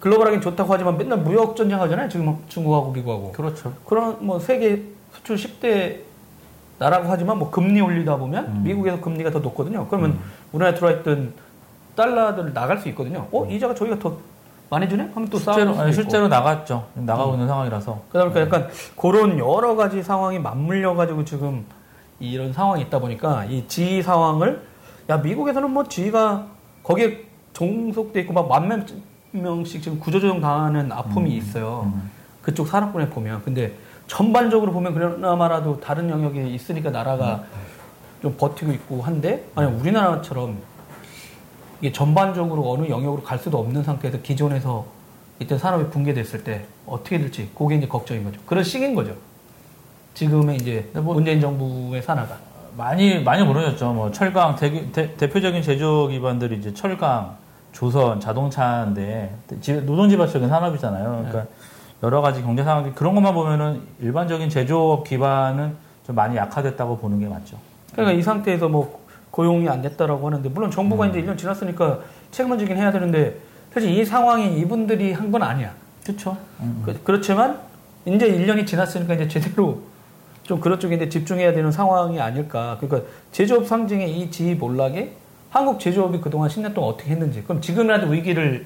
S1: 글로벌하게 좋다고 하지만 맨날 무역 전쟁 하잖아요. 지금 중국하고 미국하고.
S2: 그렇죠.
S1: 그런 뭐 세계 수출 10대 나라고 하지만 뭐 금리 올리다 보면
S2: 음.
S1: 미국에서 금리가 더 높거든요. 그러면
S2: 음.
S1: 우리나라에 들어와 있던 달러들 나갈 수 있거든요. 어 이자가 저희가 더 많이 주네? 하면 또
S2: 실제로, 아니. 실제로 나갔죠. 나가고
S1: 음.
S2: 있는 상황이라서.
S1: 그러다 보니까 약간 그런 여러 가지 상황이 맞물려 가지고 지금 이런 상황이 있다 보니까 이 지위 상황을 야 미국에서는 뭐 지위가 거기에 종속돼 있고 막 만 명씩 지금 구조조정 당하는 아픔이 있어요.
S2: 음.
S1: 그쪽 산업군에 보면 근데 전반적으로 보면 그나마라도 다른 영역에 있으니까 나라가 좀 버티고 있고 한데 만약 우리나라처럼 이게 전반적으로 어느 영역으로 갈 수도 없는 상태에서 기존에서 이때 산업이 붕괴됐을 때 어떻게 될지 그게 이제 걱정인 거죠. 그런 시기인 거죠. 지금의 이제
S2: 뭐-
S1: 문재인 정부의 산하가
S2: 많이 많이 무너졌죠. 뭐 철강 대, 표적인 제조 기반들이 이제 철강, 조선, 자동차인데 지- 노동지발적인 산업이잖아요. 그러니까 여러 가지 경제 상황이 그런 것만 보면은 일반적인 제조업 기반은 좀 많이 약화됐다고 보는 게 맞죠.
S1: 그러니까 이 상태에서 뭐 고용이 안 됐다라고 하는데 물론 정부가
S2: 음.
S1: 이제 1년 지났으니까 책임을 지긴 해야 되는데 사실 이 상황이 이분들이 한 건 아니야.
S2: 그렇죠.
S1: 그, 그렇지만 이제 1년이 지났으니까 이제 제대로 좀 그런 쪽에 이제 집중해야 되는 상황이 아닐까. 그러니까 제조업 상징의 이 지휘 몰락에 한국 제조업이 그동안 10년 동안 어떻게 했는지 그럼 지금이라도 위기를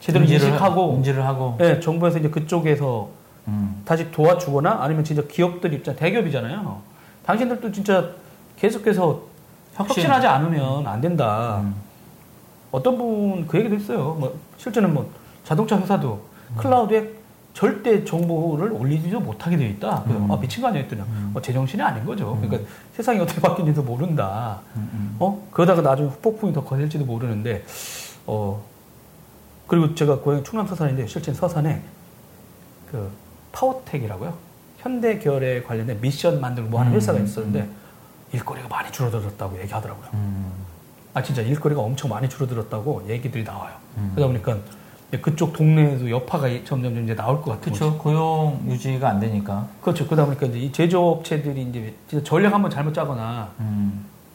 S1: 제대로 인식하고
S2: 인지를 하고.
S1: 예, 정부에서 이제 그쪽에서
S2: 음.
S1: 다시 도와주거나 아니면 진짜 기업들 입장 대기업이잖아요. 당신들도 진짜 계속해서
S2: 혁신.
S1: 혁신하지 않으면 안 된다.
S2: 음.
S1: 어떤 분 그 얘기도 했어요. 뭐 실제는 뭐 자동차 회사도
S2: 음.
S1: 클라우드에 절대 정보를 올리지도 못하게 되어 있다. 그래서
S2: 음.
S1: 아 미친 거 아니야 했더니 어, 제정신이 아닌 거죠. 그러니까 세상이 어떻게 바뀌는지도 모른다.
S2: 음, 음.
S1: 어 그러다가 나중에 후폭풍이 더 거셀지도 모르는데 어 그리고 제가 고향 충남 서산인데 실제 서산에 그 파워텍이라고요. 현대 계열에 관련된 미션 만들고 뭐 하는
S2: 음,
S1: 회사가
S2: 음,
S1: 있었는데 일거리가 많이 줄어들었다고 얘기하더라고요.
S2: 음.
S1: 아 진짜 일거리가 엄청 많이 줄어들었다고 얘기들이 나와요.
S2: 음.
S1: 그러다 보니까 그쪽 동네에도 여파가 점점 이제 나올 것 같은 거죠.
S2: 그렇죠. 고용 유지가 안 되니까.
S1: 그렇죠. 그러다 보니까 이제 이 제조업체들이 이제 진짜 전략 한번 잘못 짜거나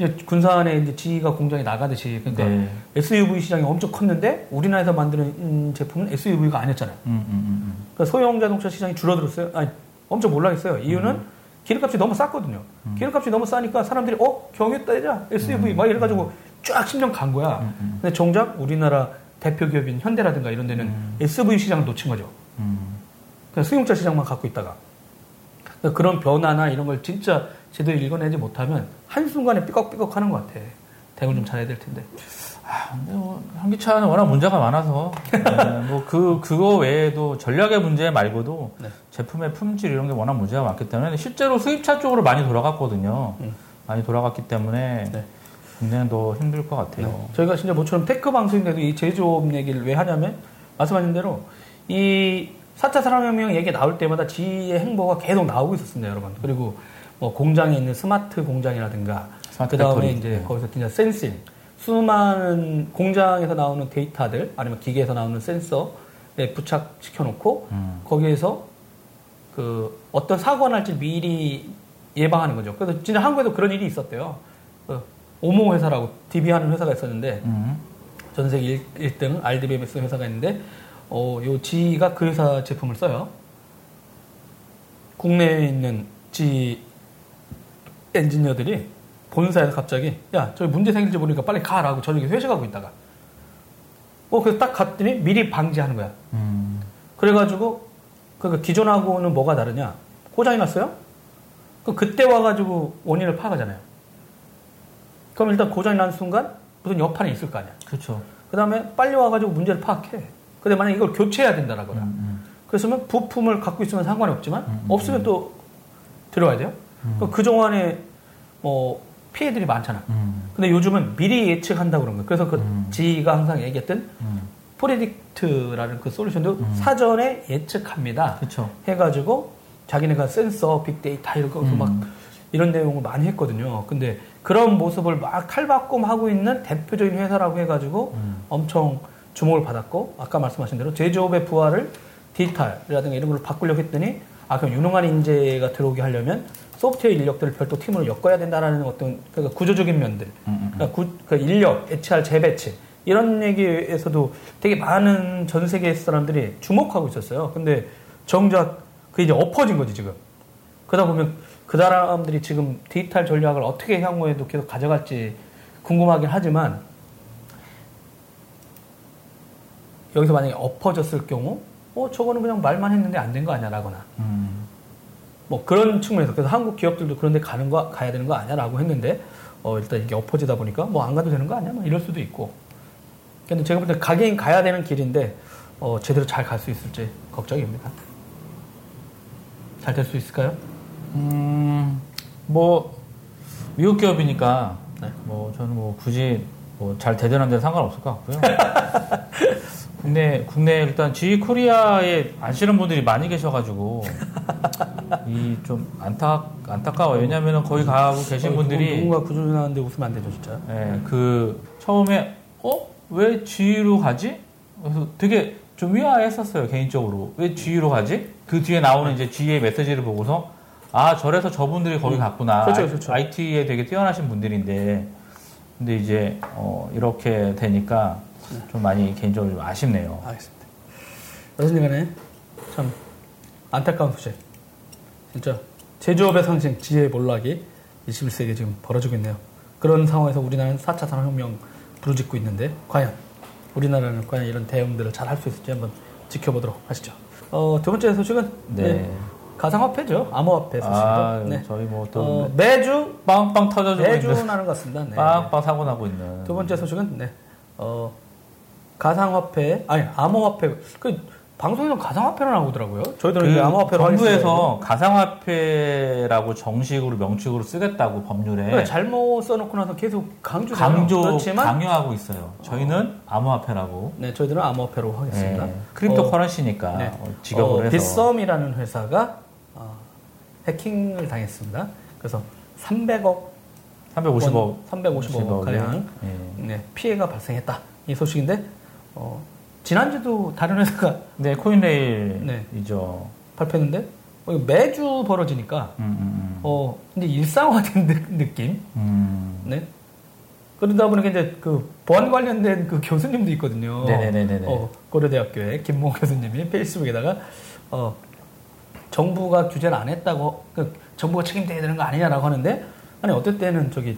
S2: 음.
S1: 군산에 이제 지휘가 공장이 나가듯이 그러니까
S2: 네.
S1: SUV 시장이 엄청 컸는데 우리나라에서 만드는 음, 제품은 SUV가 아니었잖아요.
S2: 음, 음, 음,
S1: 그러니까 소형 자동차 시장이 줄어들었어요. 아니 엄청 올라갔어요. 이유는 기름값이 너무 쌌거든요. 기름값이 너무 싸니까 사람들이 어 경유 따자 SUV 막 이래가지고 쫙 10년 간 거야.
S2: 음, 음.
S1: 근데 정작 우리나라 대표 기업인 현대라든가 이런 데는
S2: 음.
S1: SUV 시장을 놓친 거죠.
S2: 음.
S1: 그냥 수용차 시장만 갖고 있다가 그러니까 그런 변화나 이런 걸 진짜 제대로 읽어내지 못하면 한순간에 삐걱삐걱 하는 것 같아. 대응을 좀 잘해야 될 텐데.
S2: 아, 근데 뭐 현기차는 워낙 문제가 많아서 뭐 그 그거 외에도 전략의 문제 말고도
S1: 네.
S2: 제품의 품질 이런 게 워낙 문제가 많기 때문에 실제로 수입차 쪽으로 많이 돌아갔거든요.
S1: 음.
S2: 많이 돌아갔기 때문에
S1: 네.
S2: 국내는 더 힘들 것 같아요.
S1: 저희가 진짜 모처럼 tech 방송인데도 이 제조업 얘기를 왜 하냐면 말씀하신 대로 이 4차 산업혁명 얘기 나올 때마다 GE의 행보가 계속 나오고 있었습니다, 여러분. 그리고 뭐 공장에 있는 스마트 공장이라든가
S2: 스마트
S1: 그 다음에
S2: factory.
S1: 이제
S2: 네.
S1: 거기서 진짜 sensing 수많은 공장에서 나오는 데이터들 아니면 기계에서 나오는 센서에 부착시켜 놓고
S2: 음.
S1: 거기에서 그 어떤 사고가 날지 미리 예방하는 거죠. 그래서 진짜 한국에도 그런 일이 있었대요. 그 오모 회사라고 DB 하는 회사가 있었는데
S2: 음.
S1: 전 세계 1, 등 RDBMS 회사가 있는데 어, 요 G가 그 회사 제품을 써요. 국내에 있는 G 엔지니어들이 본사에서 갑자기 야 저기 문제 생길지 모르니까 빨리 가라고 저녁에 회식하고 있다가 어 그래서 딱 갔더니 미리 방지하는 거야.
S2: 음.
S1: 그래가지고 그 기존하고는 뭐가 다르냐? 고장이 났어요? 그 그때 와가지고 원인을 파악하잖아요. 그럼 일단 고장이 난 순간 무슨 여판이 있을 거 아니야.
S2: 그렇죠.
S1: 그 다음에 빨리 와가지고 문제를 파악해. 근데 만약 이걸 교체해야 된다라거나.
S2: 음,
S1: 그랬으면 부품을 갖고 있으면 상관이 없지만
S2: 음, 음,
S1: 없으면 또 들어와야 돼요.
S2: 음.
S1: 그동안에 뭐 피해들이 많잖아.
S2: 음.
S1: 근데 요즘은 미리 예측한다고 그런 거예요. 그래서 그
S2: 음.
S1: 지가 항상 얘기했던
S2: 음.
S1: 프레딕트라는 그 솔루션도
S2: 음.
S1: 사전에 예측합니다.
S2: 그렇죠.
S1: 해가지고 자기네가 센서, 빅데이터 이런 거
S2: 음.
S1: 막 이런 내용을 많이 했거든요. 근데 그런 모습을 막 탈바꿈 하고 있는 대표적인 회사라고 해가지고
S2: 음.
S1: 엄청 주목을 받았고 아까 말씀하신 대로 제조업의 부활을 디지털이라든가 이런 걸로 바꾸려고 했더니 아 그럼 유능한 인재가 들어오게 하려면 소프트웨어 인력들을 별도 팀으로 엮어야 된다라는 어떤 그러니까 구조적인 면들,
S2: 음,
S1: 그러니까 구, 그 인력, HR 재배치 이런 얘기에서도 되게 많은 전 세계 사람들이 주목하고 있었어요. 근데 정작 그게 이제 엎어진 거지 지금. 그러다 보면 그 사람들이 지금 디지털 전략을 어떻게 향후에도 계속 가져갈지 궁금하긴 하지만 여기서 만약에 엎어졌을 경우 어 저거는 그냥 말만 했는데 안 된 거 아니야라거나
S2: 음.
S1: 뭐 그런 측면에서 그래서 한국 기업들도 그런데 가는 거 가야 되는 거 아니야라고 했는데 어 일단 이게 엎어지다 보니까 뭐 안 가도 되는 거 아니야 뭐 이럴 수도 있고 근데 제가 볼 때 가긴 가야 되는 길인데 어 제대로 잘 갈 수 있을지 걱정입니다 잘 될 수 있을까요?
S2: 음, 뭐 미국 기업이니까
S1: 네.
S2: 뭐 저는 뭐 굳이 뭐잘안 되든 상관없을 것 같고요. 국내 국내 일단 G 코리아에 아시는 분들이 많이 계셔가지고 이 좀 안타 안타까워요. 왜냐하면 거기 가고 계신
S1: 어,
S2: 분들이
S1: 누군가 구조조사하는데 웃으면 안 되죠 진짜
S2: 예, 그 처음에 어? 왜 G로 가지? 그래서 되게 좀 의아했었어요 개인적으로 왜 G로 가지? 그 뒤에 나오는 이제 G의 메시지를 보고서 아 저래서 저분들이 거기 갔구나.
S1: 그렇죠, 그렇죠.
S2: IT에 되게 뛰어나신 분들인데 근데 이제 어, 이렇게 되니까 좀 많이 개인적으로 좀 아쉽네요.
S1: 알겠습니다. 어쨌든 간에 참 안타까운 소식. 진짜 제조업의 상징 지혜의 몰락이 21세기에 지금 벌어지고 있네요. 그런 상황에서 우리나라는 4차 산업혁명 부르짖고 있는데 과연 우리나라는 과연 이런 대응들을 잘 할 수 있을지 한번 지켜보도록 하시죠. 어, 두 번째 소식은
S2: 네.
S1: 가상화폐죠. 암호화폐 소식입니다.
S2: 아,
S1: 네.
S2: 저희 뭐또
S1: 어, 매주
S2: 빵빵 터져주고
S1: 매주
S2: 있는
S1: 나는 것 같습니다. 네.
S2: 빵빵 사고 나고 있는
S1: 두 번째 소식은 네. 어, 가상화폐 아니 암호화폐 그 방송에서 가상화폐로 나오더라고요. 저희들은 이제 암호화폐로
S2: 그 정부에서 가상화폐라고 정식으로 명칭으로 쓰겠다고 법률에
S1: 그러니까 잘못 써놓고 나서 계속 강조
S2: 강조
S1: 그렇지만
S2: 강요하고 있어요. 저희는 암호화폐라고
S1: 네 저희들은 암호화폐로 하겠습니다.
S2: 예, cryptocurrency니까
S1: 네.
S2: 어, 직업으로
S1: 어,
S2: 해서
S1: 빗썸이라는 회사가 어, 해킹을 당했습니다. 그래서 300억
S2: 350억
S1: 350억 가량
S2: 예.
S1: 네, 피해가 발생했다 이 소식인데 어, 지난주도 다른 회사가
S2: 네, 코인레일이죠.
S1: 발표했는데 어, 매주 벌어지니까
S2: 음, 음,
S1: 어 근데 일상화된 느- 느낌
S2: 음. 음.
S1: 네 그러다 보니까 이제 그 보안 관련된 그 교수님도 있거든요.
S2: 네네네네네.
S1: 어, 고려대학교의 김모 교수님이 페이스북에다가 어 정부가 규제를 안 했다고 그 정부가 책임져야 되는 거 아니냐라고 하는데 아니 어떨 때는 저기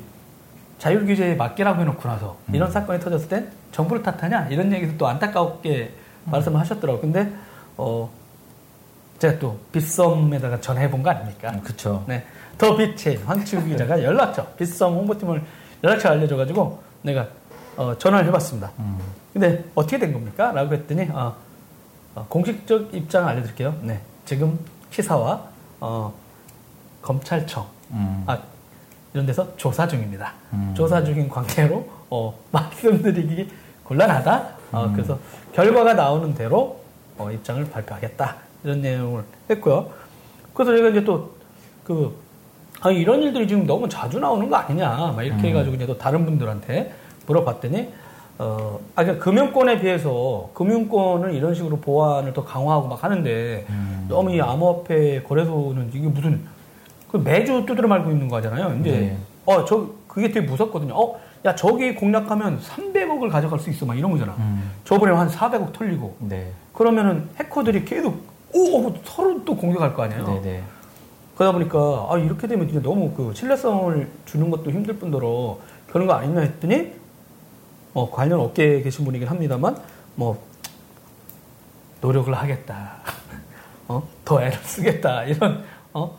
S1: 자율 규제에 맡기라고 해놓고 나서
S2: 음.
S1: 이런 사건이 터졌을 땐 정부를 탓하냐 이런 얘기도 또 안타깝게
S2: 음.
S1: 말씀을 하셨더라고요. 근데 어 제가 또 빗썸에다가 전화해본 거 아닙니까?
S2: 음, 그쵸.
S1: 네. 더 빛의 황치우 기자가 연락처, 빗썸 홍보팀을 연락처 알려줘가지고 내가 어, 전화를 해봤습니다.
S2: 음.
S1: 근데 어떻게 된 겁니까? 라고 했더니 어, 어, 공식적 입장을 알려드릴게요. 네. 지금 시사와 어, 검찰청
S2: 음.
S1: 아, 이런 데서 조사 중입니다.
S2: 음.
S1: 조사 중인 관계로 어, 말씀드리기 곤란하다. 어,
S2: 음.
S1: 그래서 결과가 나오는 대로 어, 입장을 발표하겠다. 이런 내용을 했고요. 그래서 제가 이제 또그 아, 이런 일들이 지금 너무 자주 나오는 거 아니냐. 막 이렇게
S2: 음.
S1: 해가지고 이제 또 다른 분들한테 물어봤더니 어, 아, 그러니까 금융권에 비해서 금융권을 이런 식으로 보안을 더 강화하고 막 하는데
S2: 음.
S1: 너무 이 암호화폐 거래소는 이게 무슨 그 매주 두드려 말고 있는 거잖아요. 근데
S2: 네.
S1: 어저 그게 되게 무섭거든요. 어, 야 저기 공략하면 300억을 가져갈 수 있어, 막 이런 거잖아.
S2: 음.
S1: 저번에 한 400억 털리고
S2: 네.
S1: 그러면은 해커들이 계속 오 서로 또 공격할 거 아니에요.
S2: 네네.
S1: 그러다 보니까 아 이렇게 되면 진짜 너무 그 신뢰성을 주는 것도 힘들 뿐더러 그런 거 아니냐 했더니 어 관련 업계에 계신 분이긴 합니다만 뭐 노력을 하겠다. 어 더 애를 쓰겠다. 이런 어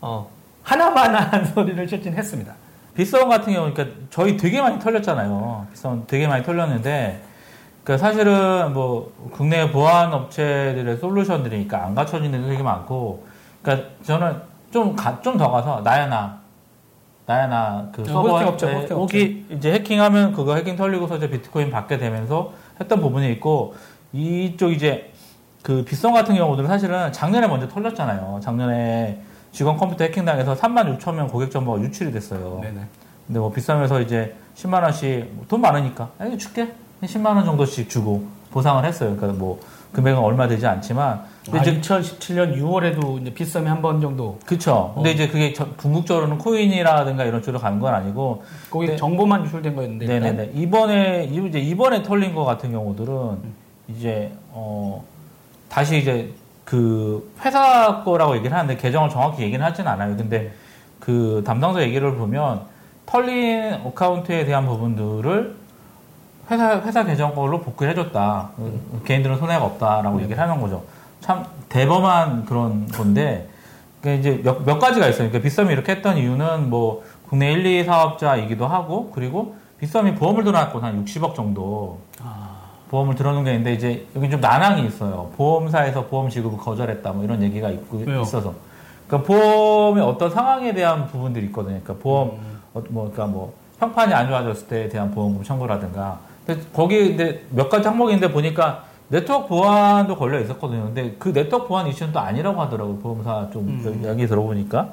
S1: 어 하나만한 소리를 실진했습니다.
S2: 빗썸 같은 경우, 그러니까 저희 되게 많이 털렸잖아요. 빗썸 되게 많이 털렸는데, 그러니까 사실은 뭐 국내 보안 업체들의 솔루션들이니까 안 갖춰진 데도 되게 많고, 그러니까 저는 좀 좀 더 가서 나야 나, 나야 나그
S1: 네,
S2: 서버
S1: 호스팅 업체,
S2: 에
S1: 호스팅
S2: 오기 이제 해킹하면 그거 해킹 털리고서 이제 비트코인 받게 되면서 했던 부분이 있고 이쪽 이제 그 빗썸 같은 경우들은 사실은 작년에 먼저 털렸잖아요. 작년에 직원 컴퓨터 해킹당해서 3만 6천 명 고객 정보가 유출이 됐어요.
S1: 네네.
S2: 근데 뭐 비싸면서 이제 10만 원씩 뭐돈 많으니까 아, 이거 줄게 10만 원 정도씩 주고 보상을 했어요. 그러니까 뭐 금액은 얼마 되지 않지만
S1: 아, 이제 2017년 6월에도 이제 빗썸이 한번 정도.
S2: 그쵸. 근데
S1: 어.
S2: 이제 그게 저- 궁극적으로는 코인이라든가 이런 쪽으로 가는 건 아니고.
S1: 거기
S2: 네.
S1: 정보만 유출된 거였는데. 일단.
S2: 네네네. 이번에, 이- 이제 이번에 털린 거 같은 경우들은 이제, 어, 다시 이제 그 회사 거라고 얘기를 하는데 계정을 정확히 얘기는 하진 않아요. 근데 그 담당자 얘기를 보면 털린 어카운트에 대한 부분들을 회사, 회사 계정 걸로 복구를 해줬다. 그 개인들은 손해가 없다라고 얘기를 하는 거죠. 참 대범한 그런 건데, 그러니까 이제 몇, 몇 가지가 있어요. 그러니까 빗썸이 이렇게 했던 이유는 뭐 국내 1, 2 사업자이기도 하고, 그리고 빗썸이 보험을 들어놨고 한 60억 정도
S1: 아,
S2: 보험을 들어놓은 게 있는데, 이제 여기 좀 난항이 있어요. 보험사에서 보험 지급을 거절했다. 뭐 이런 얘기가 있고,
S1: 왜요?
S2: 있어서. 그러니까 보험의 어떤 상황에 대한 부분들이 있거든요. 그러니까 보험,
S1: 음.
S2: 어, 뭐, 그러니까 뭐, 형판이 안 좋아졌을 때에 대한 보험금 청구라든가. 근데 거기 근데 몇 가지 항목이 있는데 보니까 네트워크 보안도 걸려 있었거든요. 근데 그 네트워크 보안 이슈는 또 아니라고 하더라고요. 보험사 좀
S1: 음.
S2: 이야기 들어보니까.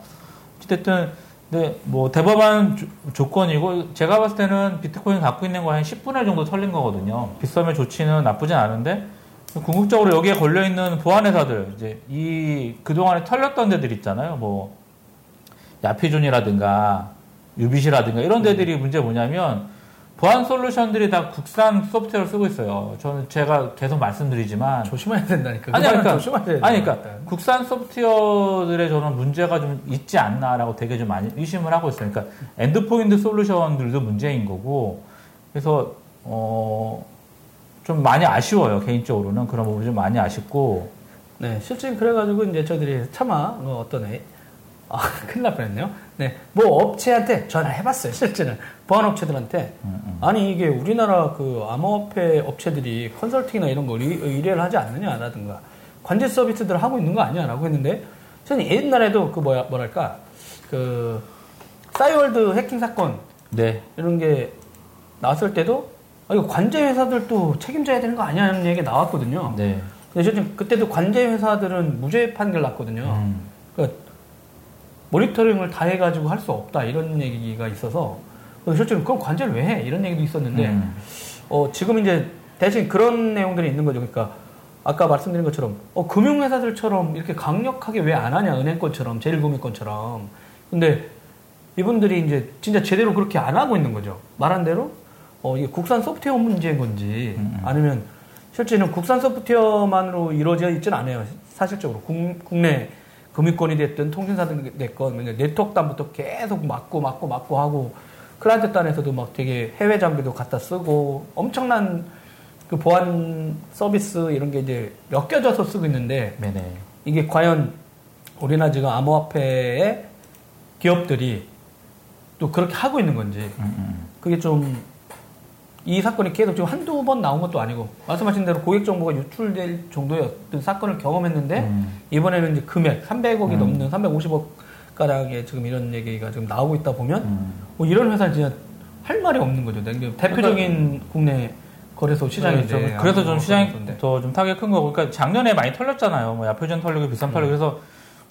S2: 어쨌든, 근데 뭐 대법원 조- 조건이고 제가 봤을 때는 비트코인 갖고 있는 거 한 10분의 정도 털린 거거든요. 빗썸의 조치는 나쁘진 않은데 궁극적으로 여기에 걸려 있는 보안 회사들 이제 이 그동안에 털렸던 데들 있잖아요. 뭐 야피존이라든가 유빗이라든가 이런 데들이 문제 뭐냐면 보안 solution들이 다 국산 소프트웨어를 쓰고 있어요. 저는 제가 계속 말씀드리지만
S1: 조심해야 된다니까.
S2: 아니, 그러니까-
S1: 돼.
S2: 아니, 그러니까 국산 소프트웨어들의 저는 문제가 좀 있지 않나라고 되게 좀 많이 의심을 하고 있어요. 그러니까 endpoint solution들도 문제인 거고, 그래서 어, 좀 많이 아쉬워요 개인적으로는 그런 부분이 좀 많이 아쉽고,
S1: 네, 실제 그래가지고 이제 저희들이 차마 뭐 어떤 애, 아, 큰일 날 뻔했네요. 네, 뭐 업체한테 전화를 해봤어요. 실제는. 보안 업체들한테.
S2: 음,
S1: 아니 이게 우리나라 그 암호화폐 업체들이 컨설팅이나 이런 걸 의- 의뢰를 하지 않느냐라든가. 관제 서비스들을 하고 있는 거 아니야라고 했는데 저는 옛날에도 그 뭐야 뭐랄까. 그 싸이월드 해킹 사건.
S2: 네,
S1: 이런 게 나왔을 때도 아, 이거 관제 회사들도 책임져야 되는 거 아니냐는 얘기가 나왔거든요.
S2: 네,
S1: 근데 저는 그때도 관제 회사들은 무죄 판결 났거든요.
S2: 음,
S1: 그러니까 모니터링을 다 해가지고 할 수 없다 이런 얘기가 있어서 실제로 그럼 관제를 왜 해? 이런 얘기도 있었는데
S2: 음,
S1: 어, 지금 이제 대신 그런 내용들이 있는 거죠. 그러니까 아까 말씀드린 것처럼 어, 금융회사들처럼 이렇게 강력하게 왜 안 하냐 은행권처럼 제일금융권처럼 근데 이분들이 이제 진짜 제대로 그렇게 안 하고 있는 거죠. 말한 대로 어, 이게 국산 소프트웨어 문제인 건지
S2: 음, 음.
S1: 아니면 실제는 국산 소프트웨어만으로 이루어져 있지는 않아요. 사실적으로 국, 국내 금융권이 됐든 통신사든 됐건 네트워크단부터 계속 막고 막고 막고 하고 클라이언트 단에서도 막 되게 해외 장비도 갖다 쓰고 엄청난 그 보안 서비스 이런 게 이제 엮여져서 쓰고 있는데
S2: 네네,
S1: 이게 과연 우리나라 지금 암호화폐의 기업들이 또 그렇게 하고 있는 건지
S2: 음, 음,
S1: 그게 좀 이 사건이 계속 지금 한두 번 나온 것도 아니고 말씀하신 대로 고객 정보가 유출될 정도였던 사건을 경험했는데
S2: 음.
S1: 이번에는 이제 금액 300억이
S2: 음.
S1: 넘는 350억 가량의 지금 이런 얘기가 지금 나오고 있다 보면
S2: 음.
S1: 뭐 이런 회사 는 진짜 할 말이 없는 거죠. 네, 대표적인 국내 거래소 시장인데
S2: 그러니까 네, 좀- 그래서 좀 시장이. 더 좀 타격이 큰 거고, 그러니까 작년에 많이 털렸잖아요. 뭐 야표전 털리고 비싼
S1: 음.
S2: 털리고 그래서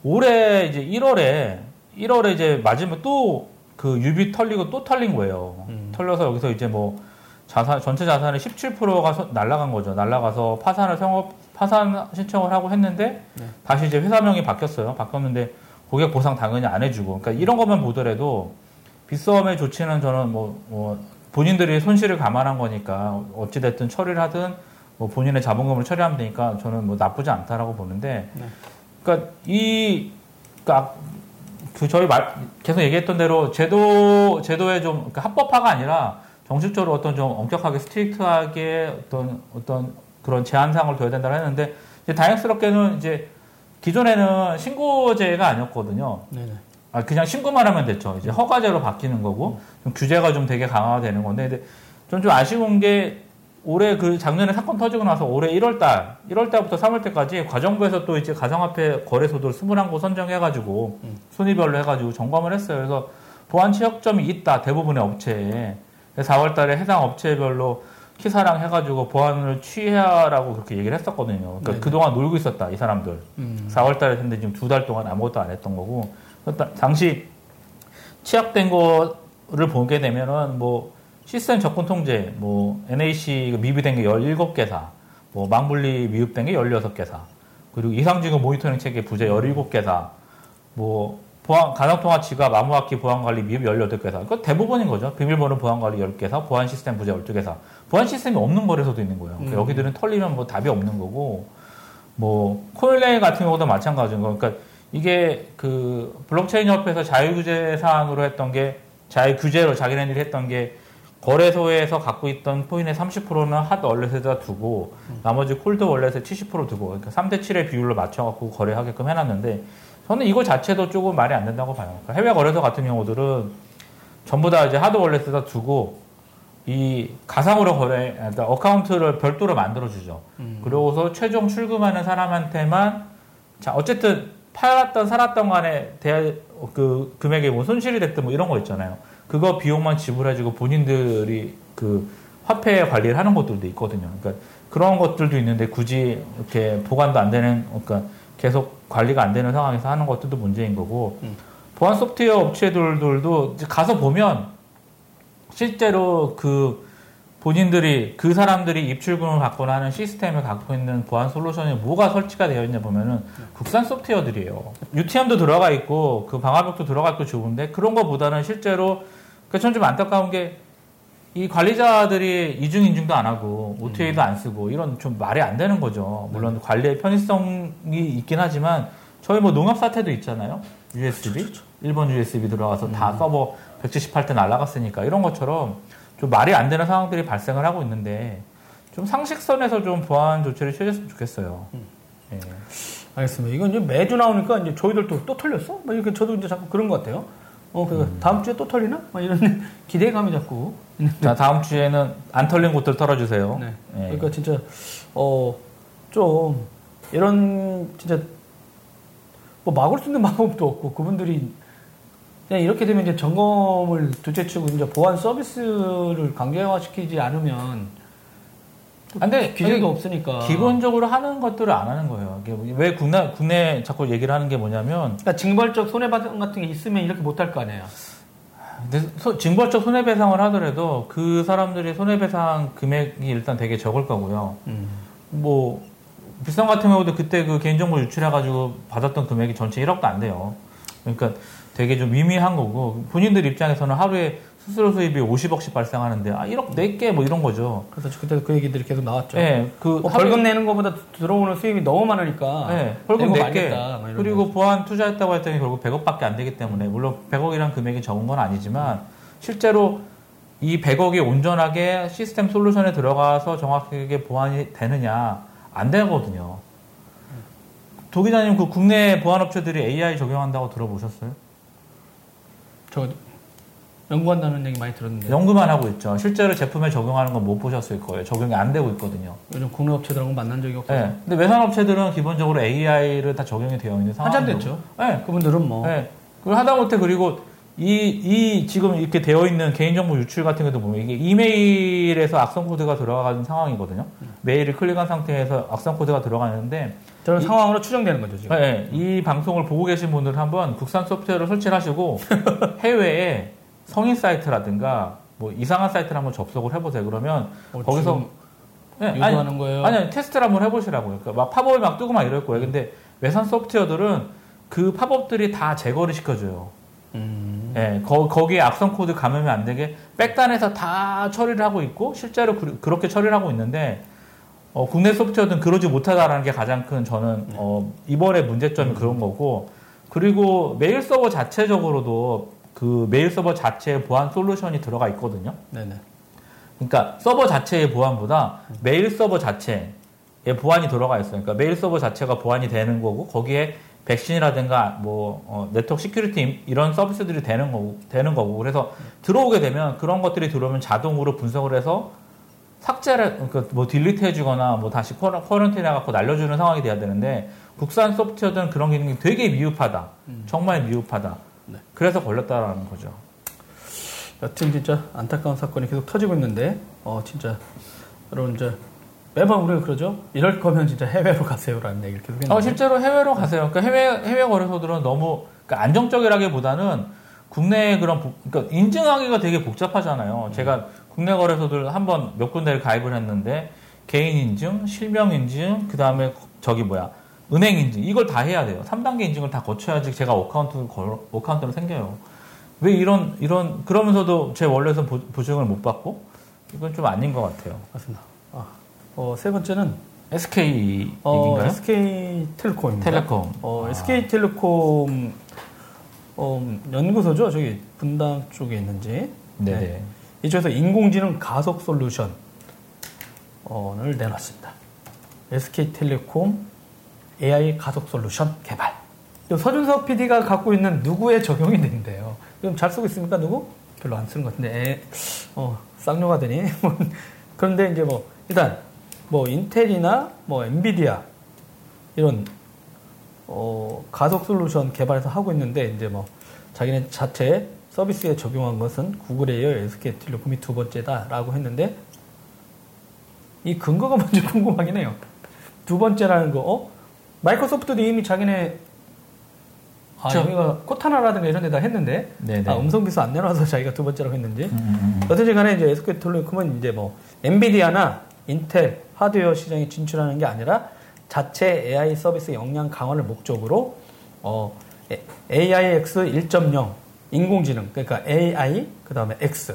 S2: 올해 이제 1월에 1월에 이제 마지막 또 그 유비 털리고 또 털린 거예요.
S1: 음.
S2: 털려서 여기서 이제 뭐 자산 전체 자산의 17%가 날라간 거죠. 날라가서 파산을 성업 파산 신청을 하고 했는데
S1: 네.
S2: 다시 이제 회사명이 바뀌었어요. 바뀌었는데 고객 보상 당연히 안 해주고, 그러니까 이런 것만 보더라도 빗썸의 조치는 저는 뭐, 뭐 본인들이 손실을 감안한 거니까 어찌 됐든 처리를 하든 뭐 본인의 자본금을 처리하면 되니까 저는 뭐 나쁘지 않다라고 보는데,
S1: 네.
S2: 그러니까 이 그러니까 그 저희 말 계속 얘기했던 대로 제도 제도의 좀 그러니까 합법화가 아니라 정식적으로 어떤 좀 엄격하게 strict하게 어떤 어떤 그런 제한상을 둬야 된다고 했는데 이제 다행스럽게는 이제 기존에는 신고제가 아니었거든요.
S1: 네네.
S2: 아, 그냥 신고만 하면 됐죠. 이제 허가제로 바뀌는 거고, 좀 규제가 좀 되게 강화가 되는 건데, 근데 좀 좀 아쉬운 게, 올해 그 작년에 사건 터지고 나서 올해 1월 달, 1월 달부터 3월 달까지 과기정통부에서 또 이제 가상화폐 거래소들 21곳 선정해가지고,
S1: 음.
S2: 순위별로 해가지고 점검을 했어요. 그래서 보안 취약점이 있다, 대부분의 업체에. 4월 달에 해당 업체별로 키사랑 해가지고 보안을 취하라고 그렇게 얘기를 했었거든요. 그러니까
S1: 네네.
S2: 그동안 놀고 있었다, 이 사람들.
S1: 음.
S2: 4월 달에 했는데 지금 두 달 동안 아무것도 안 했던 거고. 그러니까 당시 취약된 거를 보게 되면은 뭐 시스템 접근 통제, 뭐 NAC 미비된 게 17개사, 뭐 망분리 미흡된 게 16개사, 그리고 이상징후 모니터링 체계 부재 17개사, 뭐 보안 가상통화 지갑 암호화키 보안관리 미흡 18개사. 그 대부분인 거죠. 비밀번호 보안관리 10개사, 보안 시스템 부재 12개사. 보안 시스템이 없는 거래소도 있는 거예요. 그러니까
S1: 음.
S2: 여기들은 털리면 뭐 답이 없는 거고 뭐 코인레일 같은 경우도 마찬가지인 거. 그러니까 이게 그 블록체인 협회에서 자율규제 사항으로 했던 게 자율규제로 자기네들이 했던 게 거래소에서 갖고 있던 코인의 30%는 핫 월렛에다 두고 나머지 cold wallet에 70% 두고 그러니까 3대 7의 비율로 맞춰갖고 거래하게끔 해놨는데 저는 이거 자체도 조금 말이 안 된다고 봐요. 그러니까 해외 거래소 같은 경우들은 전부 다 이제 하드 월렛에다 두고 이 가상으로 거래 그러니까 어카운트를 별도로 만들어 주죠. 그러고서 최종 출금하는 사람한테만 자 어쨌든 팔았던 살았던 간에 대, 그 금액에 뭐 손실이 됐든 뭐 이런 거 있잖아요. 그거 비용만 지불해주고 본인들이 그 화폐 관리를 하는 것들도 있거든요. 그러니까 그런 것들도 있는데 굳이 이렇게 보관도 안 되는 그러니까 계속 관리가 안 되는 상황에서 하는 것들도 문제인 거고
S1: 음.
S2: 보안 소프트웨어 업체들도 가서 보면 실제로 그 본인들이 그 사람들이 입출금을 받거나 하는 시스템을 갖고 있는 보안 솔루션이 뭐가 설치가 되어 있냐 보면은 국산 소프트웨어들이에요. UTM도 들어가 있고 그 방화벽도 들어가 있고 좋은데 그런 거보다는 실제로 그전 좀 안타까운 게 이 관리자들이 이중 인증도 안 하고 OTA도 안 쓰고 이런 좀 말이 안 되는 거죠. 물론 관리의 편의성이 있긴 하지만 저희 뭐 농협 사태도 있잖아요. USB 일본 USB 들어가서 다 서버 178대 날라갔으니까 이런 것처럼 좀 말이 안 되는 상황들이 발생을 하고 있는데 좀 상식선에서 좀 보안 조치를 취했으면 좋겠어요. 예.
S1: 알겠습니다. 이건 이제 매주 나오니까 이제 저희들도 또 털렸어? 막 이렇게 저도 이제 자꾸 그런 것 같아요. 어, 그래서 다음 주에 또 털리나? 막 이런 기대감이 자꾸.
S2: 자 다음 주에는 안 털린 곳들 털어주세요.
S1: 네.
S2: 예.
S1: 그러니까 진짜, 어, 좀, 이런, 진짜, 뭐 막을 수 있는 방법도 없고, 그분들이 그냥 이렇게 되면 이제 점검을 둘째 치고 이제 보안 서비스를 강제화시키지 않으면
S2: 아, 근데
S1: 기준도 없으니까.
S2: 기본적으로 하는 것들을 안 하는 거예요. 이게 왜 국내 국내 자꾸 얘기를 하는 게 뭐냐면
S1: 그러니까 징벌적 손해배상 같은 게 있으면 이렇게 못 할 거 아니에요.
S2: 근데 소- 징벌적 손해배상을 하더라도 그 사람들이 손해배상 금액이 일단 되게 적을 거고요. 뭐 비싼 같은 경우도 그때 그 개인정보 유출해가지고 받았던 금액이 전체 1억도 안 돼요. 그러니까 되게 좀 미미한 거고 본인들 입장에서는 하루에 수수료 수입이 50억씩 발생하는데 아 1억 낼게 뭐 이런 거죠.
S1: 그래서 그때 그 얘기들이 계속 나왔죠.
S2: 예,
S1: 그뭐
S2: 하루에-
S1: 벌금 내는 것보다 들어오는 수입이 너무 많으니까
S2: 네, 벌금
S1: 내고
S2: 낼게.
S1: 말겠다, 막 이런
S2: 그리고 보안 투자했다고 했더니 결국 100억밖에 안 되기 때문에 물론 100억이란 금액이 적은 건 아니지만 실제로 이 100억이 온전하게 시스템 솔루션에 들어가서 정확하게 보안이 되느냐 안 되거든요. 도 기자님 그 국내 보안업체들이 AI 적용한다고 들어보셨어요?
S1: 저 연구한다는 얘기 많이 들었는데
S2: 연구만 하고 있죠. 실제로 제품에 적용하는 건 못 보셨을 거예요. 적용이 안 되고 있거든요.
S1: 요즘 국내 업체들하고 만난 적이 없어서
S2: 네. 근데 외산 업체들은 기본적으로 AI를 다 적용이 되어 있는 상황.
S1: 한참 됐죠.
S2: 네.
S1: 그분들은 뭐
S2: 네. 그리고 하다못해 그리고 이, 이 지금 이렇게 되어 있는 개인정보 유출 같은 것도 보면 이게 이메일에서 악성 코드가 들어가는 상황이거든요. 메일을 클릭한 상태에서 악성 코드가 들어가는데
S1: 저런
S2: 이-
S1: 상황으로 추정되는 거죠 지금.
S2: 네, 이 방송을 보고 계신 분들은 한번 국산 소프트웨어를 설치를 하시고 해외에 성인 사이트라든가 뭐 이상한 사이트를 한번 접속을 해보세요. 그러면
S1: 어,
S2: 거기서 네, 아니,
S1: 유도하는 거예요.
S2: 아니, 아니, 테스트를 한번 해보시라고요. 그러니까 막 pop-up이 막 뜨고 막 이럴 거예요. 근데 외산 소프트웨어들은 그 pop-up들이 다 제거를 시켜줘요.
S1: 음.
S2: 예, 거, 거기에 악성 코드 감염 안 되게 back단에서 다 처리를 하고 있고 실제로 그, 렇게 처리를 하고 있는데 어, 국내 소프트웨어는 그러지 못하다라는 게 가장 큰 저는 어, 이번에 문제점이 그런 거고 그리고 메일 서버 자체적으로도 그 메일 서버 자체에 보안 solution이 들어가 있거든요.
S1: 네네.
S2: 그러니까 서버 자체의 보안보다 메일 서버 자체에 보안이 들어가 있어요. 그러니까 mail server 자체가 보안이 되는 거고 거기에 백신이라든가 뭐 어, network security 이런 서비스들이 되는 거고 되는 거고 그래서 들어오게 되면 그런 것들이 들어오면 자동으로 분석을 해서 삭제를 그러니까 뭐 delete 해주거나 뭐 다시 quaran- quarantine 해갖고 날려주는 상황이 돼야 되는데 국산 소프트웨어들은 그런 기능이 되게 미흡하다. 정말 미흡하다.
S1: 네.
S2: 그래서 걸렸다라는 거죠.
S1: 여튼 진짜 안타까운 사건이 계속 터지고 있는데 어 진짜 여러분 이제 매번 우리가 그러죠. 이럴 거면 진짜 해외로 가세요라는 얘기를 계속 했는데
S2: 어, 실제로 해외로 가세요. 그러니까 해외 해외 거래소들은 너무 그러니까 안정적이라기보다는 국내 그런 복- 그러니까 인증하기가 되게 복잡하잖아요. 제가 국내 거래소들 한 번 몇 군데를 가입을 했는데 개인 인증, 실명 인증, 그 다음에 저기 뭐야 은행 인증 이걸 다 해야 돼요. 3단계 인증을 다 거쳐야지 제가 account 걸, account로 생겨요. 왜 이런 이런 그러면서도 제 원래선 보, 보증을 못 받고 이건 좀 아닌 것 같아요.
S1: 맞습니다. 아, 어, 세 번째는
S2: SK
S1: 어,
S2: 얘기인가요?
S1: SK텔레콤입니다.
S2: 텔레콤.
S1: 어,
S2: 아.
S1: SK텔레콤 어, 연구소죠. 저기 분당 쪽에 있는지.
S2: 네네.
S1: 이쪽에서 인공지능 가속 솔루션을 내놨습니다. SK텔레콤 AI 가속 솔루션 개발. 또 서준석 PD가 갖고 있는 누구에 적용이 된대요. 그럼 잘 쓰고 있습니까, 누구? 별로 안 쓰는 것 같은데, 에, 어, 쌍욕 하더니. 그런데 이제 뭐, 일단, 뭐, 인텔이나 뭐, 엔비디아, 이런, 어, 가속 솔루션 개발해서 하고 있는데, 이제 뭐, 자기네 자체 서비스에 적용한 것은 구글 에 이어 SK텔레콤이 두 번째다라고 했는데, 이 근거가 뭔지 궁금하긴 해요. 두 번째라는 거, 어? 마이크로소프트도 이미 자기네 아,
S2: 저-
S1: 여기가 코타나라든가 이런 데다 했는데
S2: 네네.
S1: 아, 음성 비서 안 내놔서 자기가 두 번째라고 했는지
S2: 음, 음, 음.
S1: 어쨌든 간에 이제 SK텔레콤은 이제 뭐 엔비디아나 인텔 하드웨어 시장에 진출하는 게 아니라 자체 AI 서비스 역량 강화를 목적으로 어, AIX 1.0 인공지능 그러니까 AI 그 다음에 X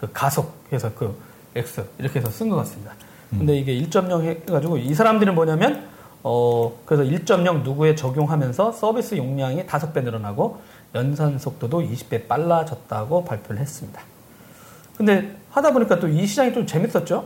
S1: 그 가속 해서 그 X 이렇게 해서 쓴 것 같습니다. 근데 이게 1.0 해가지고 이 사람들은 뭐냐면 어 그래서 1.0 누구에 적용하면서 서비스 용량이 5배 늘어나고 연산 속도도 20배 빨라졌다고 발표를 했습니다. 근데 하다 보니까 또 이 시장이 좀 재밌었죠?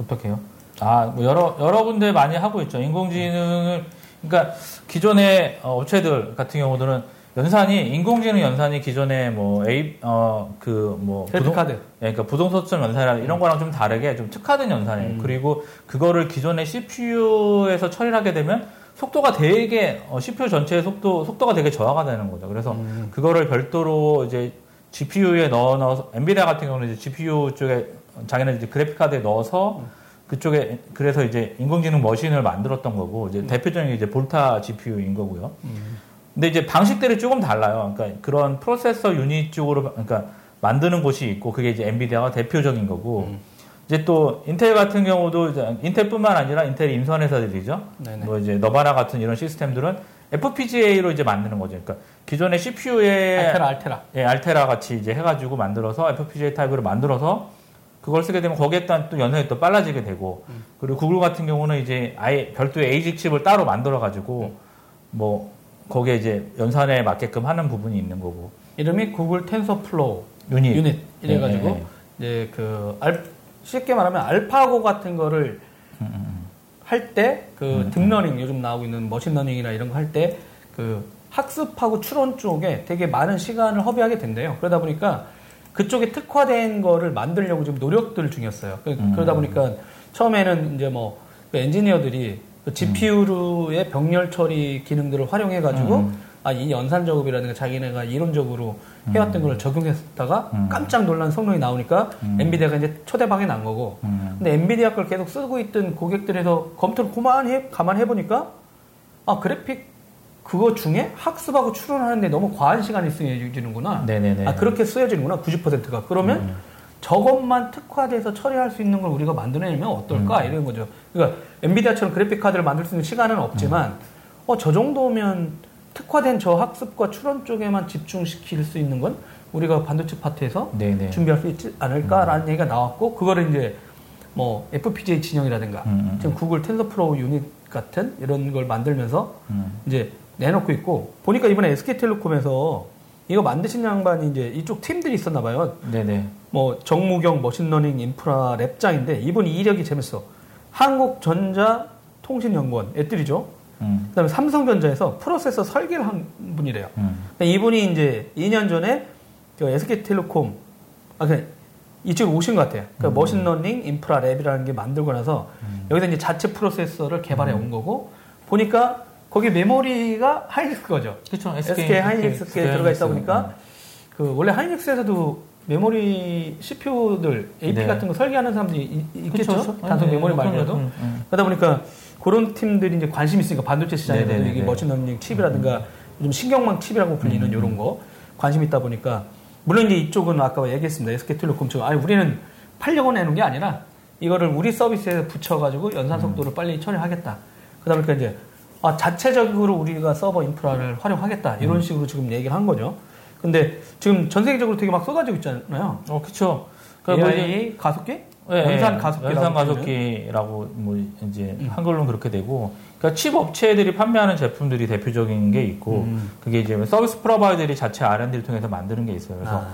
S2: 어떻게요? 아, 뭐 여러 여러 군데 많이 하고 있죠. 인공지능을 그러니까 기존의 어, 업체들 같은 경우들은 연산이 인공지능 연산이 기존에 뭐 A 어그뭐
S1: 크레딧카드.
S2: 예, 그러니까 부동소점 연산이나 이런 거랑 좀 다르게 좀 특화된 연산이에요.
S1: 음.
S2: 그리고 그거를 기존의 CPU에서 처리를 하게 되면 속도가 되게 어, CPU 전체의 속도 속도가 되게 저하가 되는 거죠. 그래서
S1: 음.
S2: 그거를 별도로 이제 GPU에 넣어 넣어서 엔비디아 같은 경우는 이제 GPU 쪽에 자기는 이제 그래픽 카드에 넣어서 그쪽에 그래서 이제 인공지능 머신을 만들었던 거고 이제 대표적인 게 이제 볼타 GPU인 거고요. 근데 이제 방식들이 조금 달라요. 그러니까 그런 프로세서 유닛 쪽으로 그러니까 만드는 곳이 있고 그게 이제 엔비디아가 대표적인 거고 이제 또 인텔 같은 경우도 이제 인텔뿐만 아니라 인텔 임선 회사들이죠.
S1: 네네.
S2: 뭐 이제 너바나 같은 이런 시스템들은 FPGA로 이제 만드는 거죠. 그러니까 기존의 CPU에
S1: 알테라 알테라.
S2: 예, 알테라 같이 이제 해가지고 만들어서 FPGA 타입으로 만들어서 그걸 쓰게 되면 거기에 따른 또 연산이 또 빨라지게 되고 그리고 구글 같은 경우는 이제 아예 별도의 ASIC 칩을 따로 만들어 가지고 뭐 거기에 이제 연산에 맞게끔 하는 부분이 있는 거고
S1: 이름이 구글
S2: TensorFlow
S1: unit unit 이래가지고
S2: 네, 네,
S1: 이제 그 알, 쉽게 말하면 알파고 같은 거를 할때그 deep learning 요즘 나오고 있는 machine learning이나 이런 거 할 때 그 학습하고 추론 쪽에 되게 많은 시간을 허비하게 된대요. 그러다 보니까 그쪽에 특화된 거를 만들려고 지금 노력들 중이었어요. 그,
S2: 음.
S1: 러다 보니까 처음에는 이제 뭐 그 엔지니어들이 그 GPU의 병렬 처리 기능들을 활용해 가지고
S2: 음.
S1: 아, 이 연산 작업이라든가 자기네가 이론적으로 해왔던 걸 적용했다가
S2: 음.
S1: 깜짝 놀란 성능이 나오니까
S2: 음.
S1: 엔비디아가 이제 초대박이 난 거고
S2: 음.
S1: 근데 엔비디아 걸 계속 쓰고 있던 고객들에서 검토를 그만 해, 가만히 해보니까 아 그래픽 그거 중에 학습하고 추론하는데 너무 과한 시간이 쓰여지는구나
S2: 네네네.
S1: 아 그렇게 쓰여지는구나 90%가 그러면
S2: 음.
S1: 저것만 특화돼서 처리할 수 있는 걸 우리가 만들어내면 어떨까
S2: 음.
S1: 이런 거죠. 그러니까 엔비디아처럼 그래픽 카드를 만들 수 있는 시간은 없지만 어저 정도면 특화된 저 학습과 추론 쪽에만 집중시킬 수 있는 건 우리가 반도체 파트에서
S2: 네네.
S1: 준비할 수 있지 않을까라는 얘기가 나왔고 그거를 이제 뭐 FPGA 진영이라든가
S2: 음, 음,
S1: 지금 구글 Tensor Pro unit 같은 이런 걸 만들면서
S2: 음.
S1: 이제 내놓고 있고 보니까 이번에 SK텔레콤에서 이거 만드신 양반이 이제 이쪽 팀들이 있었나 봐요.
S2: 네네.
S1: 뭐 정무경 machine learning 인프라 lab장인데 이분 이력이 재밌어. 한국전자 통신연구원 애들이죠.
S2: 음.
S1: 그다음에 삼성전자에서 프로세서 설계를 한 분이래요.
S2: 음.
S1: 이분이 이제 2년 전에 그 SK텔레콤 아 그냥 이쪽에 오신 것 같아요. 그
S2: 음.
S1: machine learning 인프라 lab이라는 게 만들고 나서 여기서 이제 자체 프로세서를 개발해 온 거고 보니까 거기 메모리가 하이닉스 거죠.
S2: 그렇죠.
S1: SK, 하이닉스 에 들어가 있다 보니까 그 원래 하이닉스에서도 메모리 CPU들 AP
S2: 네.
S1: 같은 거 설계하는 사람들이 이- 있겠죠.
S2: 그쵸.
S1: 단순
S2: 네,
S1: 메모리
S2: 네,
S1: 말고도.
S2: 음, 음.
S1: 그러다 보니까 그런 팀들이 이제 관심 있으니까 반도체 시장에도
S2: 네네네네.
S1: 이게 machine learning 칩이라든가 요즘 신경망 칩이라고 불리는 이런 거 관심 있다 보니까 물론 이제 이쪽은 아까 얘기했습니다. SK텔레콤 쪽 아니 우리는 팔려고 내는 게 아니라 이거를 우리 서비스에 붙여가지고 연산 속도를 빨리 처리하겠다. 그러다 보니까 이제 아, 자체적으로 우리가 서버 인프라를 활용하겠다 이런
S2: 음.
S1: 식으로 지금 얘기를 한 거죠. 근데 지금 전 세계적으로 되게 막 쏟아지고 있잖아요.
S2: 어, 그쵸.
S1: 그러니까
S2: AI
S1: AI 가속기?
S2: 예,
S1: 연산
S2: 예.
S1: 가속기라고
S2: 연산? 가속기라고 뭐 이제
S1: 음.
S2: 한글로는 그렇게 되고 그러니까 칩 업체들이 판매하는 제품들이 대표적인 게 있고
S1: 음.
S2: 그게 이제 service provider들이 자체 R&D를 통해서 만드는 게 있어요. 그래서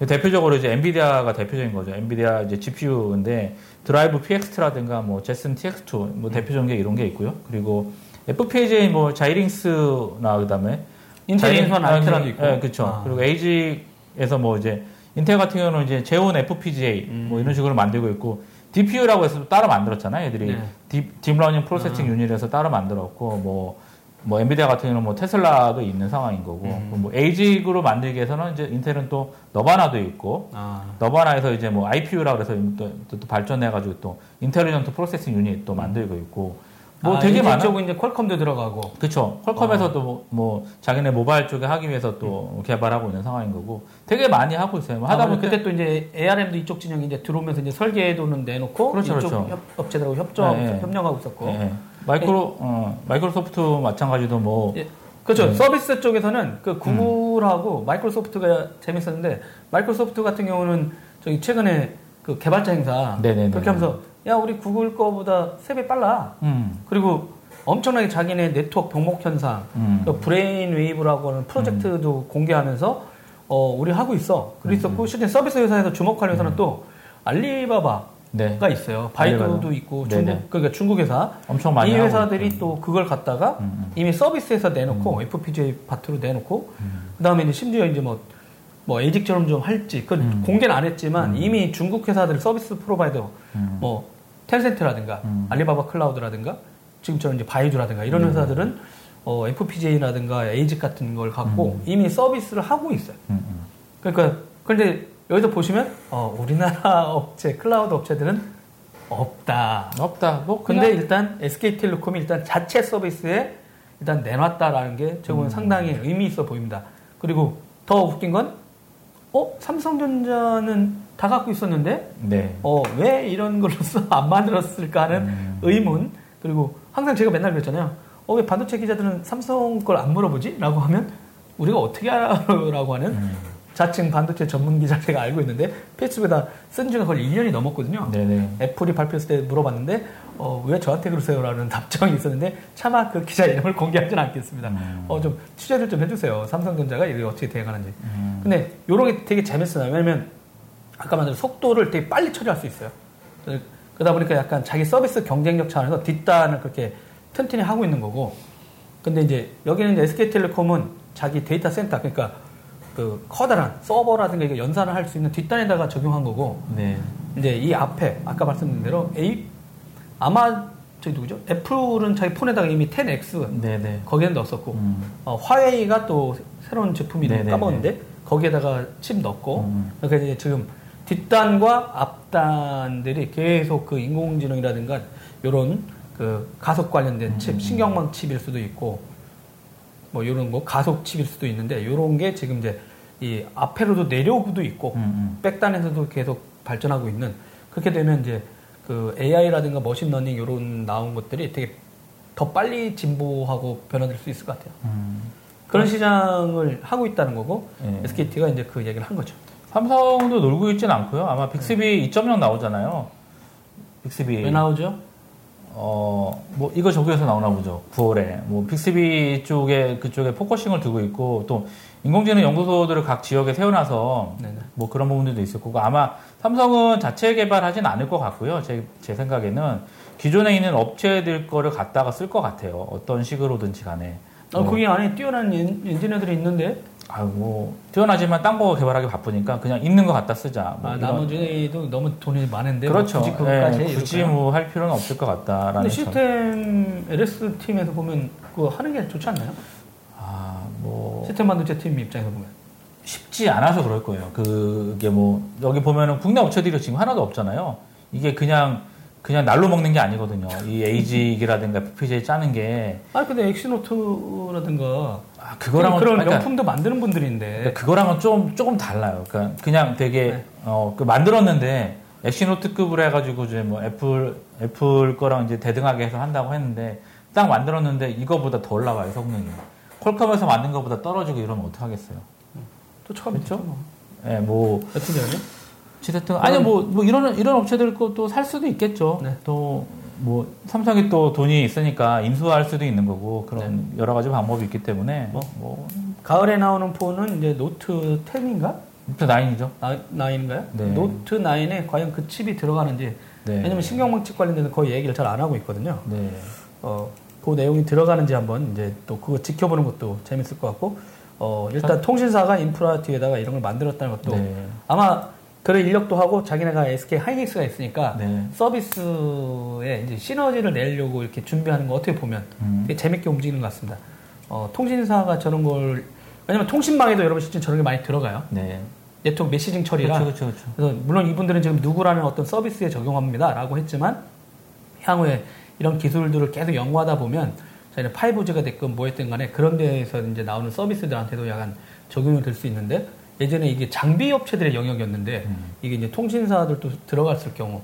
S1: 아,
S2: 대표적으로 이제 엔비디아가 대표적인 거죠. 엔비디아 이제 GPU인데 Drive PX라든가 뭐 Jetson TX2
S1: 음.
S2: 뭐 대표적인 게 이런 게 있고요. 그리고 FPGA 뭐 자이링스나 그다음에
S1: 인텔
S2: 자이링-
S1: 인선
S2: 아,
S1: 알테라도 있고.
S2: 네, 그렇죠.
S1: 아.
S2: 그리고 ASIC에서 뭐 이제 인텔 같은 경우는 이제 Xeon FPGA
S1: 음.
S2: 뭐 이런 식으로 만들고 있고 DPU라고 해서 또 따로 만들었잖아요. 애들이
S1: 네.
S2: deep, deep learning processing
S1: 아.
S2: unit에서 따로 만들었고 뭐, 뭐 엔비디아 같은 경우는 뭐 테슬라도 있는 상황인 거고
S1: 음.
S2: 뭐 ASIC으로 만들기 위해서는 이제 인텔은 또 너바나도 있고
S1: 아,
S2: 너바나에서 이제 뭐 IPU라고 해서 또, 또, 또 발전해 가지고 또 intelligent processing unit 또 만들고 있고 뭐
S1: 아,
S2: 되게.
S1: 쪽은 이제 퀄컴도 들어가고.
S2: 그렇죠. 퀄컴에서도 뭐, 뭐 자기네 모바일 쪽에 하기 위해서 또 개발하고 있는 상황인 거고 되게 많이 하고 있어요. 뭐 하다
S1: 보니
S2: 보면
S1: 그때 또 이제 ARM도 이쪽 진영이 이제 들어오면서 이제 설계도는 내놓고
S2: 그렇죠,
S1: 이쪽
S2: 그렇죠.
S1: 협, 업체들하고 협정
S2: 네, 네.
S1: 협력하고 있었고.
S2: 예, 마이크로 어, 마이크로소프트 마찬가지도 뭐
S1: 예, 그렇죠.
S2: 네.
S1: 서비스 쪽에서는 그
S2: 음.
S1: 구글하고 마이크로소프트가 재밌었는데 마이크로소프트 같은 경우는 저기 최근에 그 개발자 행사
S2: 네네네.
S1: 그렇게 하면서 야 우리 구글 거보다 세배 빨라.
S2: 음,
S1: 그리고 엄청나게 자기네 네트워크 병목 현상,
S2: 음.
S1: 그 Brainwave라고 하는 프로젝트도 공개하면서 어 우리 하고 있어.
S2: 음.
S1: 그랬었고 실제 서비스 회사에서 주목할 회사는 또 알리바바가
S2: 네.
S1: 있어요. 바이두도
S2: 알리바바.
S1: 있고
S2: 네네.
S1: 중국 그러니까 중국 회사
S2: 엄청 많이
S1: 이 회사들이. 또 그걸 갖다가
S2: 음, 음.
S1: 이미 서비스에서 내놓고 FPGA 파트로 내놓고
S2: 음.
S1: 그다음에 이제 심지어 이제 뭐, 뭐 에직처럼 좀 할지 그
S2: 음.
S1: 공개는 안 했지만
S2: 음.
S1: 이미 중국 회사들 서비스 프로바이더
S2: 음.
S1: 뭐 텐센트라든가
S2: 음.
S1: 알리바바 클라우드라든가 지금처럼 이제 바이두라든가 이런
S2: 음.
S1: 회사들은 어, FPGA라든가 에이직 같은 걸 갖고
S2: 음.
S1: 이미 서비스를 하고 있어요.
S2: 음, 음.
S1: 그러니까 그런데 여기서 보시면 어, 우리나라 업체 클라우드 업체들은 없다.
S2: 없다. 뭐
S1: 근데 일단 SK텔레콤이 일단 자체 서비스에 일단 내놨다라는 게 보면
S2: 음.
S1: 상당히 의미 있어 보입니다. 그리고 더 웃긴 건, 어? 삼성전자는 다 갖고 있었는데,
S2: 네.
S1: 어, 왜 이런 걸로써 안 만들었을까 하는
S2: 음.
S1: 의문. 그리고 항상 제가 맨날 그랬잖아요. 어, 왜 반도체 기자들은 삼성 걸 안 물어보지? 라고 하면, 우리가 어떻게 알아? 라고 하는
S2: 음.
S1: 자칭 반도체 전문 기자 제가 알고 있는데, 페이스북에다 쓴 지가 거의 1년이 넘었거든요.
S2: 네네.
S1: 애플이 발표했을 때 물어봤는데 어, 왜 저한테 그러세요 라는 답장이 있었는데 차마 그 기자 이름을 공개하지는 않겠습니다.
S2: 음.
S1: 어, 좀 취재를 좀 해주세요. 삼성전자가 이게 어떻게 돼가는지.
S2: 음.
S1: 근데 요런 게 되게 재밌어요. 왜냐면 아까 말한 속도를 되게 빨리 처리할 수 있어요. 그러다 보니까 약간 자기 서비스 경쟁력 차원에서 뒷단을 그렇게 튼튼히 하고 있는 거고. 근데 이제 여기는 이제 SK텔레콤은 자기 데이터 센터 그러니까 그 커다란 서버라든가 이거 연산을 할 수 있는 뒷단에다가 적용한 거고
S2: 네.
S1: 이제 이 앞에 아까 말씀드린 대로 A 아마 저기 누구죠? 애플은 자기 폰에다가 이미 10X
S2: 네네.
S1: 거기에 넣었었고
S2: 음.
S1: 어, 화웨이가 또 새로운 제품이
S2: 네네네.
S1: 까먹었는데 거기에다가 칩 넣고
S2: 음.
S1: 그러니까 이제 지금 뒷단과 앞단들이 계속 그 인공지능이라든가 이런 그 가속 관련된 칩
S2: 음.
S1: 신경망 칩일 수도 있고 뭐 이런 거 가속 칩일 수도 있는데 이런 게 지금 이제 이 앞에로도 내려오고도 있고
S2: 음, 음.
S1: 백단에서도 계속 발전하고 있는 그렇게 되면 이제 그 AI라든가 machine learning 이런 나온 것들이 되게 더 빨리 진보하고 변화될 수 있을 것 같아요.
S2: 음.
S1: 그런 시장을 하고 있다는 거고
S2: 예.
S1: SKT가 이제 그 얘기를 한 거죠.
S2: 삼성도 놀고 있진 않고요. 아마 빅스비 2.0 나오잖아요. 빅스비.
S1: 왜 나오죠?
S2: 어, 뭐, 이거 저기에서 나오나 보죠. 9월에. 뭐, 빅스비 쪽에, 그쪽에 focusing을 두고 있고, 또, 인공지능 연구소들을 각 지역에 세워놔서,
S1: 네네.
S2: 뭐 그런 부분들도 있을 거고, 아마 삼성은 자체 개발하진 않을 것 같고요. 제, 제 생각에는. 기존에 있는 업체들 거를 갖다가 쓸 것 같아요. 어떤 식으로든지 간에.
S1: 어,
S2: 뭐,
S1: 거기 안에 뛰어난 엔, 엔지니어들이 있는데
S2: 아이고, 뭐 뛰어나지만 딴 거 개발하기 바쁘니까 그냥 있는 거 갖다 쓰자. 뭐
S1: 아, 나머지도 너무 돈이 많은데 뭐
S2: 그렇죠.
S1: 굳이
S2: 예,
S1: 해
S2: 굳이
S1: 이럴까요?
S2: 뭐할 필요는 없을 것 같다라는.
S1: 근데
S2: 점.
S1: 시스템 LS 팀에서 보면 그거 하는 게 좋지 않나요?
S2: 아, 뭐.
S1: 시스템 반도체 팀 입장에서 보면
S2: 쉽지 않아서 그럴 거예요. 그게 뭐 여기 보면은 국내 업체들이 지금 하나도 없잖아요. 이게 그냥 그냥 날로 먹는 게 아니거든요. 이 에이직이라든가 FPGA 짜는 게
S1: 아 근데 엑시노스라든가
S2: 아, 그거랑은
S1: 그런
S2: 그러니까,
S1: 명품도 만드는 분들인데
S2: 그러니까 그거랑은 좀 조금 달라요. 그러니까 그냥 되게
S1: 네.
S2: 어, 그 만들었는데 엑시노스급으로 해가지고 이제 뭐 애플 애플 거랑 이제 대등하게 해서 한다고 했는데 딱 만들었는데 이거보다 더 올라가요 성능이. 퀄컴에서 만든 것보다 떨어지고 이러면 어떡 하겠어요?
S1: 또 처음
S2: 그렇죠?
S1: 뭐.
S2: 예, 뭐
S1: 여튼 간에
S2: 어쨌든 아니 뭐, 뭐 이런 이런 업체들 것도 살 수도 있겠죠.
S1: 네.
S2: 또뭐 삼성이 또 돈이 있으니까 인수할 수도 있는 거고 그런 여러 가지 방법이 있기 때문에
S1: 뭐.
S2: 뭐, 뭐
S1: 가을에 나오는 폰은 이제 노트 10인가?
S2: 또 nine이죠.
S1: 나, 9인가요?
S2: 네.
S1: 노트 9에 과연 그 칩이 들어가는지
S2: 네.
S1: 왜냐면 신경망 칩 관련돼서 거의 얘기를 잘 안 하고 있거든요.
S2: 네.
S1: 어, 그 내용이 들어가는지 한번 이제 또 그거 지켜보는 것도 재밌을 것 같고 어, 일단 통신사가 인프라 뒤에다가 이런 걸 만들었다는 것도
S2: 네.
S1: 아마 그런 인력도 하고 자기네가 SK 하이닉스가 있으니까
S2: 네.
S1: 서비스에 이제 시너지를 내려고 이렇게 준비하는 거 어떻게 보면
S2: 음.
S1: 되게 재밌게 움직이는 것 같습니다. 어, 통신사가 저런 걸 왜냐면 통신망에도 여러분 실제 저런 게 많이 들어가요.
S2: 네.
S1: 네트워크 메시징 처리라
S2: 그렇죠, 그렇죠, 그렇죠.
S1: 그래서 물론 이분들은 지금 누구라는 어떤 서비스에 적용합니다라고 했지만 향후에 이런 기술들을 계속 연구하다 보면 저희는 5G가 됐건 뭐였든 간에 그런 데에서 이제 나오는 서비스들한테도 약간 적용이 될 수 있는데 예전에 이게 장비 업체들의 영역이었는데
S2: 음.
S1: 이게 이제 통신사들도 들어갔을 경우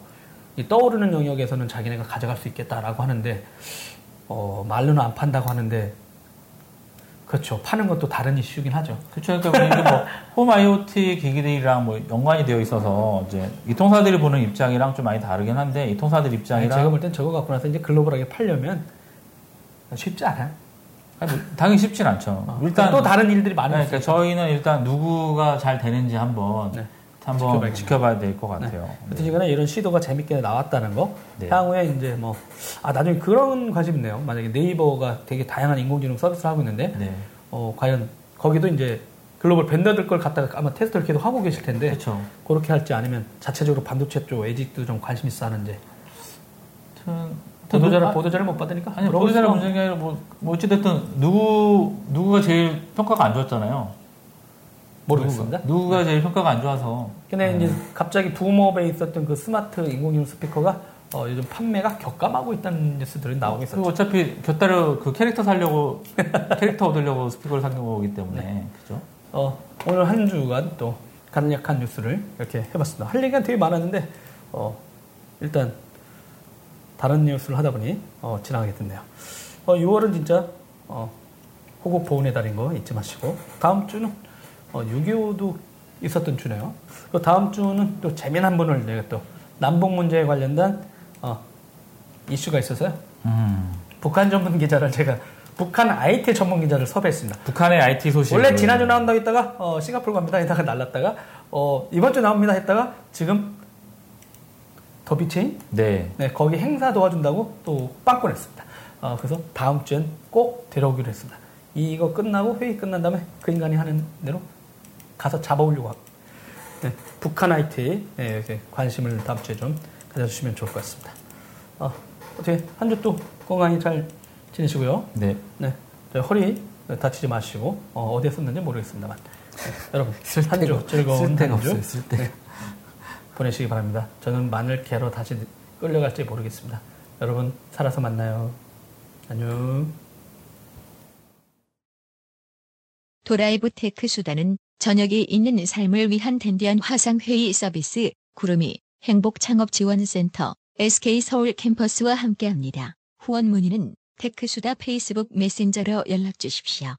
S1: 이 떠오르는 영역에서는 자기네가 가져갈 수 있겠다라고 하는데 어, 말로는 안 판다고 하는데 그렇죠 파는 것도 다른 이슈긴 하죠.
S2: 그렇죠. 그러니까 뭐홈 IoT 기기들이랑 뭐 연관이 되어 있어서 이제 이 통사들이 보는 입장이랑 좀 많이 다르긴 한데 이 통사들
S1: 아니,
S2: 입장이랑
S1: 제가 볼 땐 저거 갖고 나서 이제 글로벌하게 팔려면 쉽지 않아요.
S2: 아니, 뭐 당연히 쉽진 않죠.
S1: 어,
S2: 일단
S1: 또 다른 일들이 많이
S2: 네. 그러니까 저희는 일단 누구가 잘 되는지 한번
S1: 네.
S2: 한번.
S1: 지켜봐야
S2: 될 것 같아요.
S1: 어떤 시간에 이런 시도가 재밌게 나왔다는 거.
S2: 네.
S1: 향후에 이제 뭐, 아, 나중에 그런 관심 있네요. 만약에 네이버가 되게 다양한 인공지능 서비스를 하고 있는데,
S2: 네.
S1: 어, 과연 거기도 이제 글로벌 밴더들 걸 갖다가 아마 테스트를 계속 하고 계실 텐데,
S2: 그렇죠.
S1: 그렇게 할지 아니면 자체적으로 반도체 쪽 에직도 좀 관심 있어 하는지. 보도자를,
S2: 아,
S1: 보도자를 못 받으니까?
S2: 아니
S1: 수가
S2: 문제가 아니라 뭐, 뭐 어찌됐든 누구 누구가 제일 평가가 안 좋았잖아요.
S1: 모르겠습니다.
S2: 누구가, 누구가 제일 평가가 안 좋아서.
S1: 근데 이제 갑자기 붐업에 있었던 그 스마트 인공지능 스피커가 어, 요즘 판매가 격감하고 있다는 뉴스들이 나오고 있었죠.
S2: 그리고 어차피 곁다려 그 캐릭터 살려고 캐릭터 얻으려고 스피커를 산 거기 때문에
S1: 네.
S2: 그죠?
S1: 어, 오늘 한 주간 또 간략한 뉴스를 이렇게 해봤습니다. 할 얘기가 되게 많았는데 어, 일단 다른 뉴스를 하다 보니 어, 지나가게 됐네요. 어, 6월은 진짜 어, 호국 보훈의 달인 거 잊지 마시고 다음 주는 어, 6.25도 있었던 주네요. 그 다음 주는 또 재미난 분을 내가 또 남북 문제에 관련된 어, 이슈가 있어서요.
S2: 음.
S1: 북한 전문 기자를 제가 북한 IT 전문 기자를 섭외했습니다.
S2: 북한의 IT 소식
S1: 원래 지난주 나온다고 했다가 어, 싱가포르 갑니다 했다가 날랐다가 어, 이번 주 나옵니다 했다가 지금 더비체인
S2: 네.
S1: 네, 거기 행사 도와준다고 또 빵꾸 냈습니다. 어, 그래서 다음 주엔 꼭 데려오기로 했습니다. 이거 끝나고 회의 끝난 다음에 그 인간이 하는 대로 가서 잡아오려고 합니다. 네, 북한 IT 네, 이렇게 관심을 다음 주에 좀 가져주시면 좋을 것 같습니다. 어, 어떻게 한 주 또 건강히 잘 지내시고요.
S2: 네.
S1: 네, 저 허리 다치지 마시고 어, 디에 썼는지 모르겠습니다만 네, 여러분 한 주 즐거운
S3: 쓸데가 없어요, 쓸데가.
S1: 네, 보내시기 바랍니다. 저는 마늘 개로 다시 끌려갈지 모르겠습니다. 여러분 살아서 만나요. 안녕.
S4: 도라이브 테크수다는 저녁이 있는 삶을 위한 댄디한 화상회의 서비스 구루미 행복창업지원센터 SK서울 캠퍼스와 함께합니다. 후원 문의는 테크수다 페이스북 메신저로 연락 주십시오.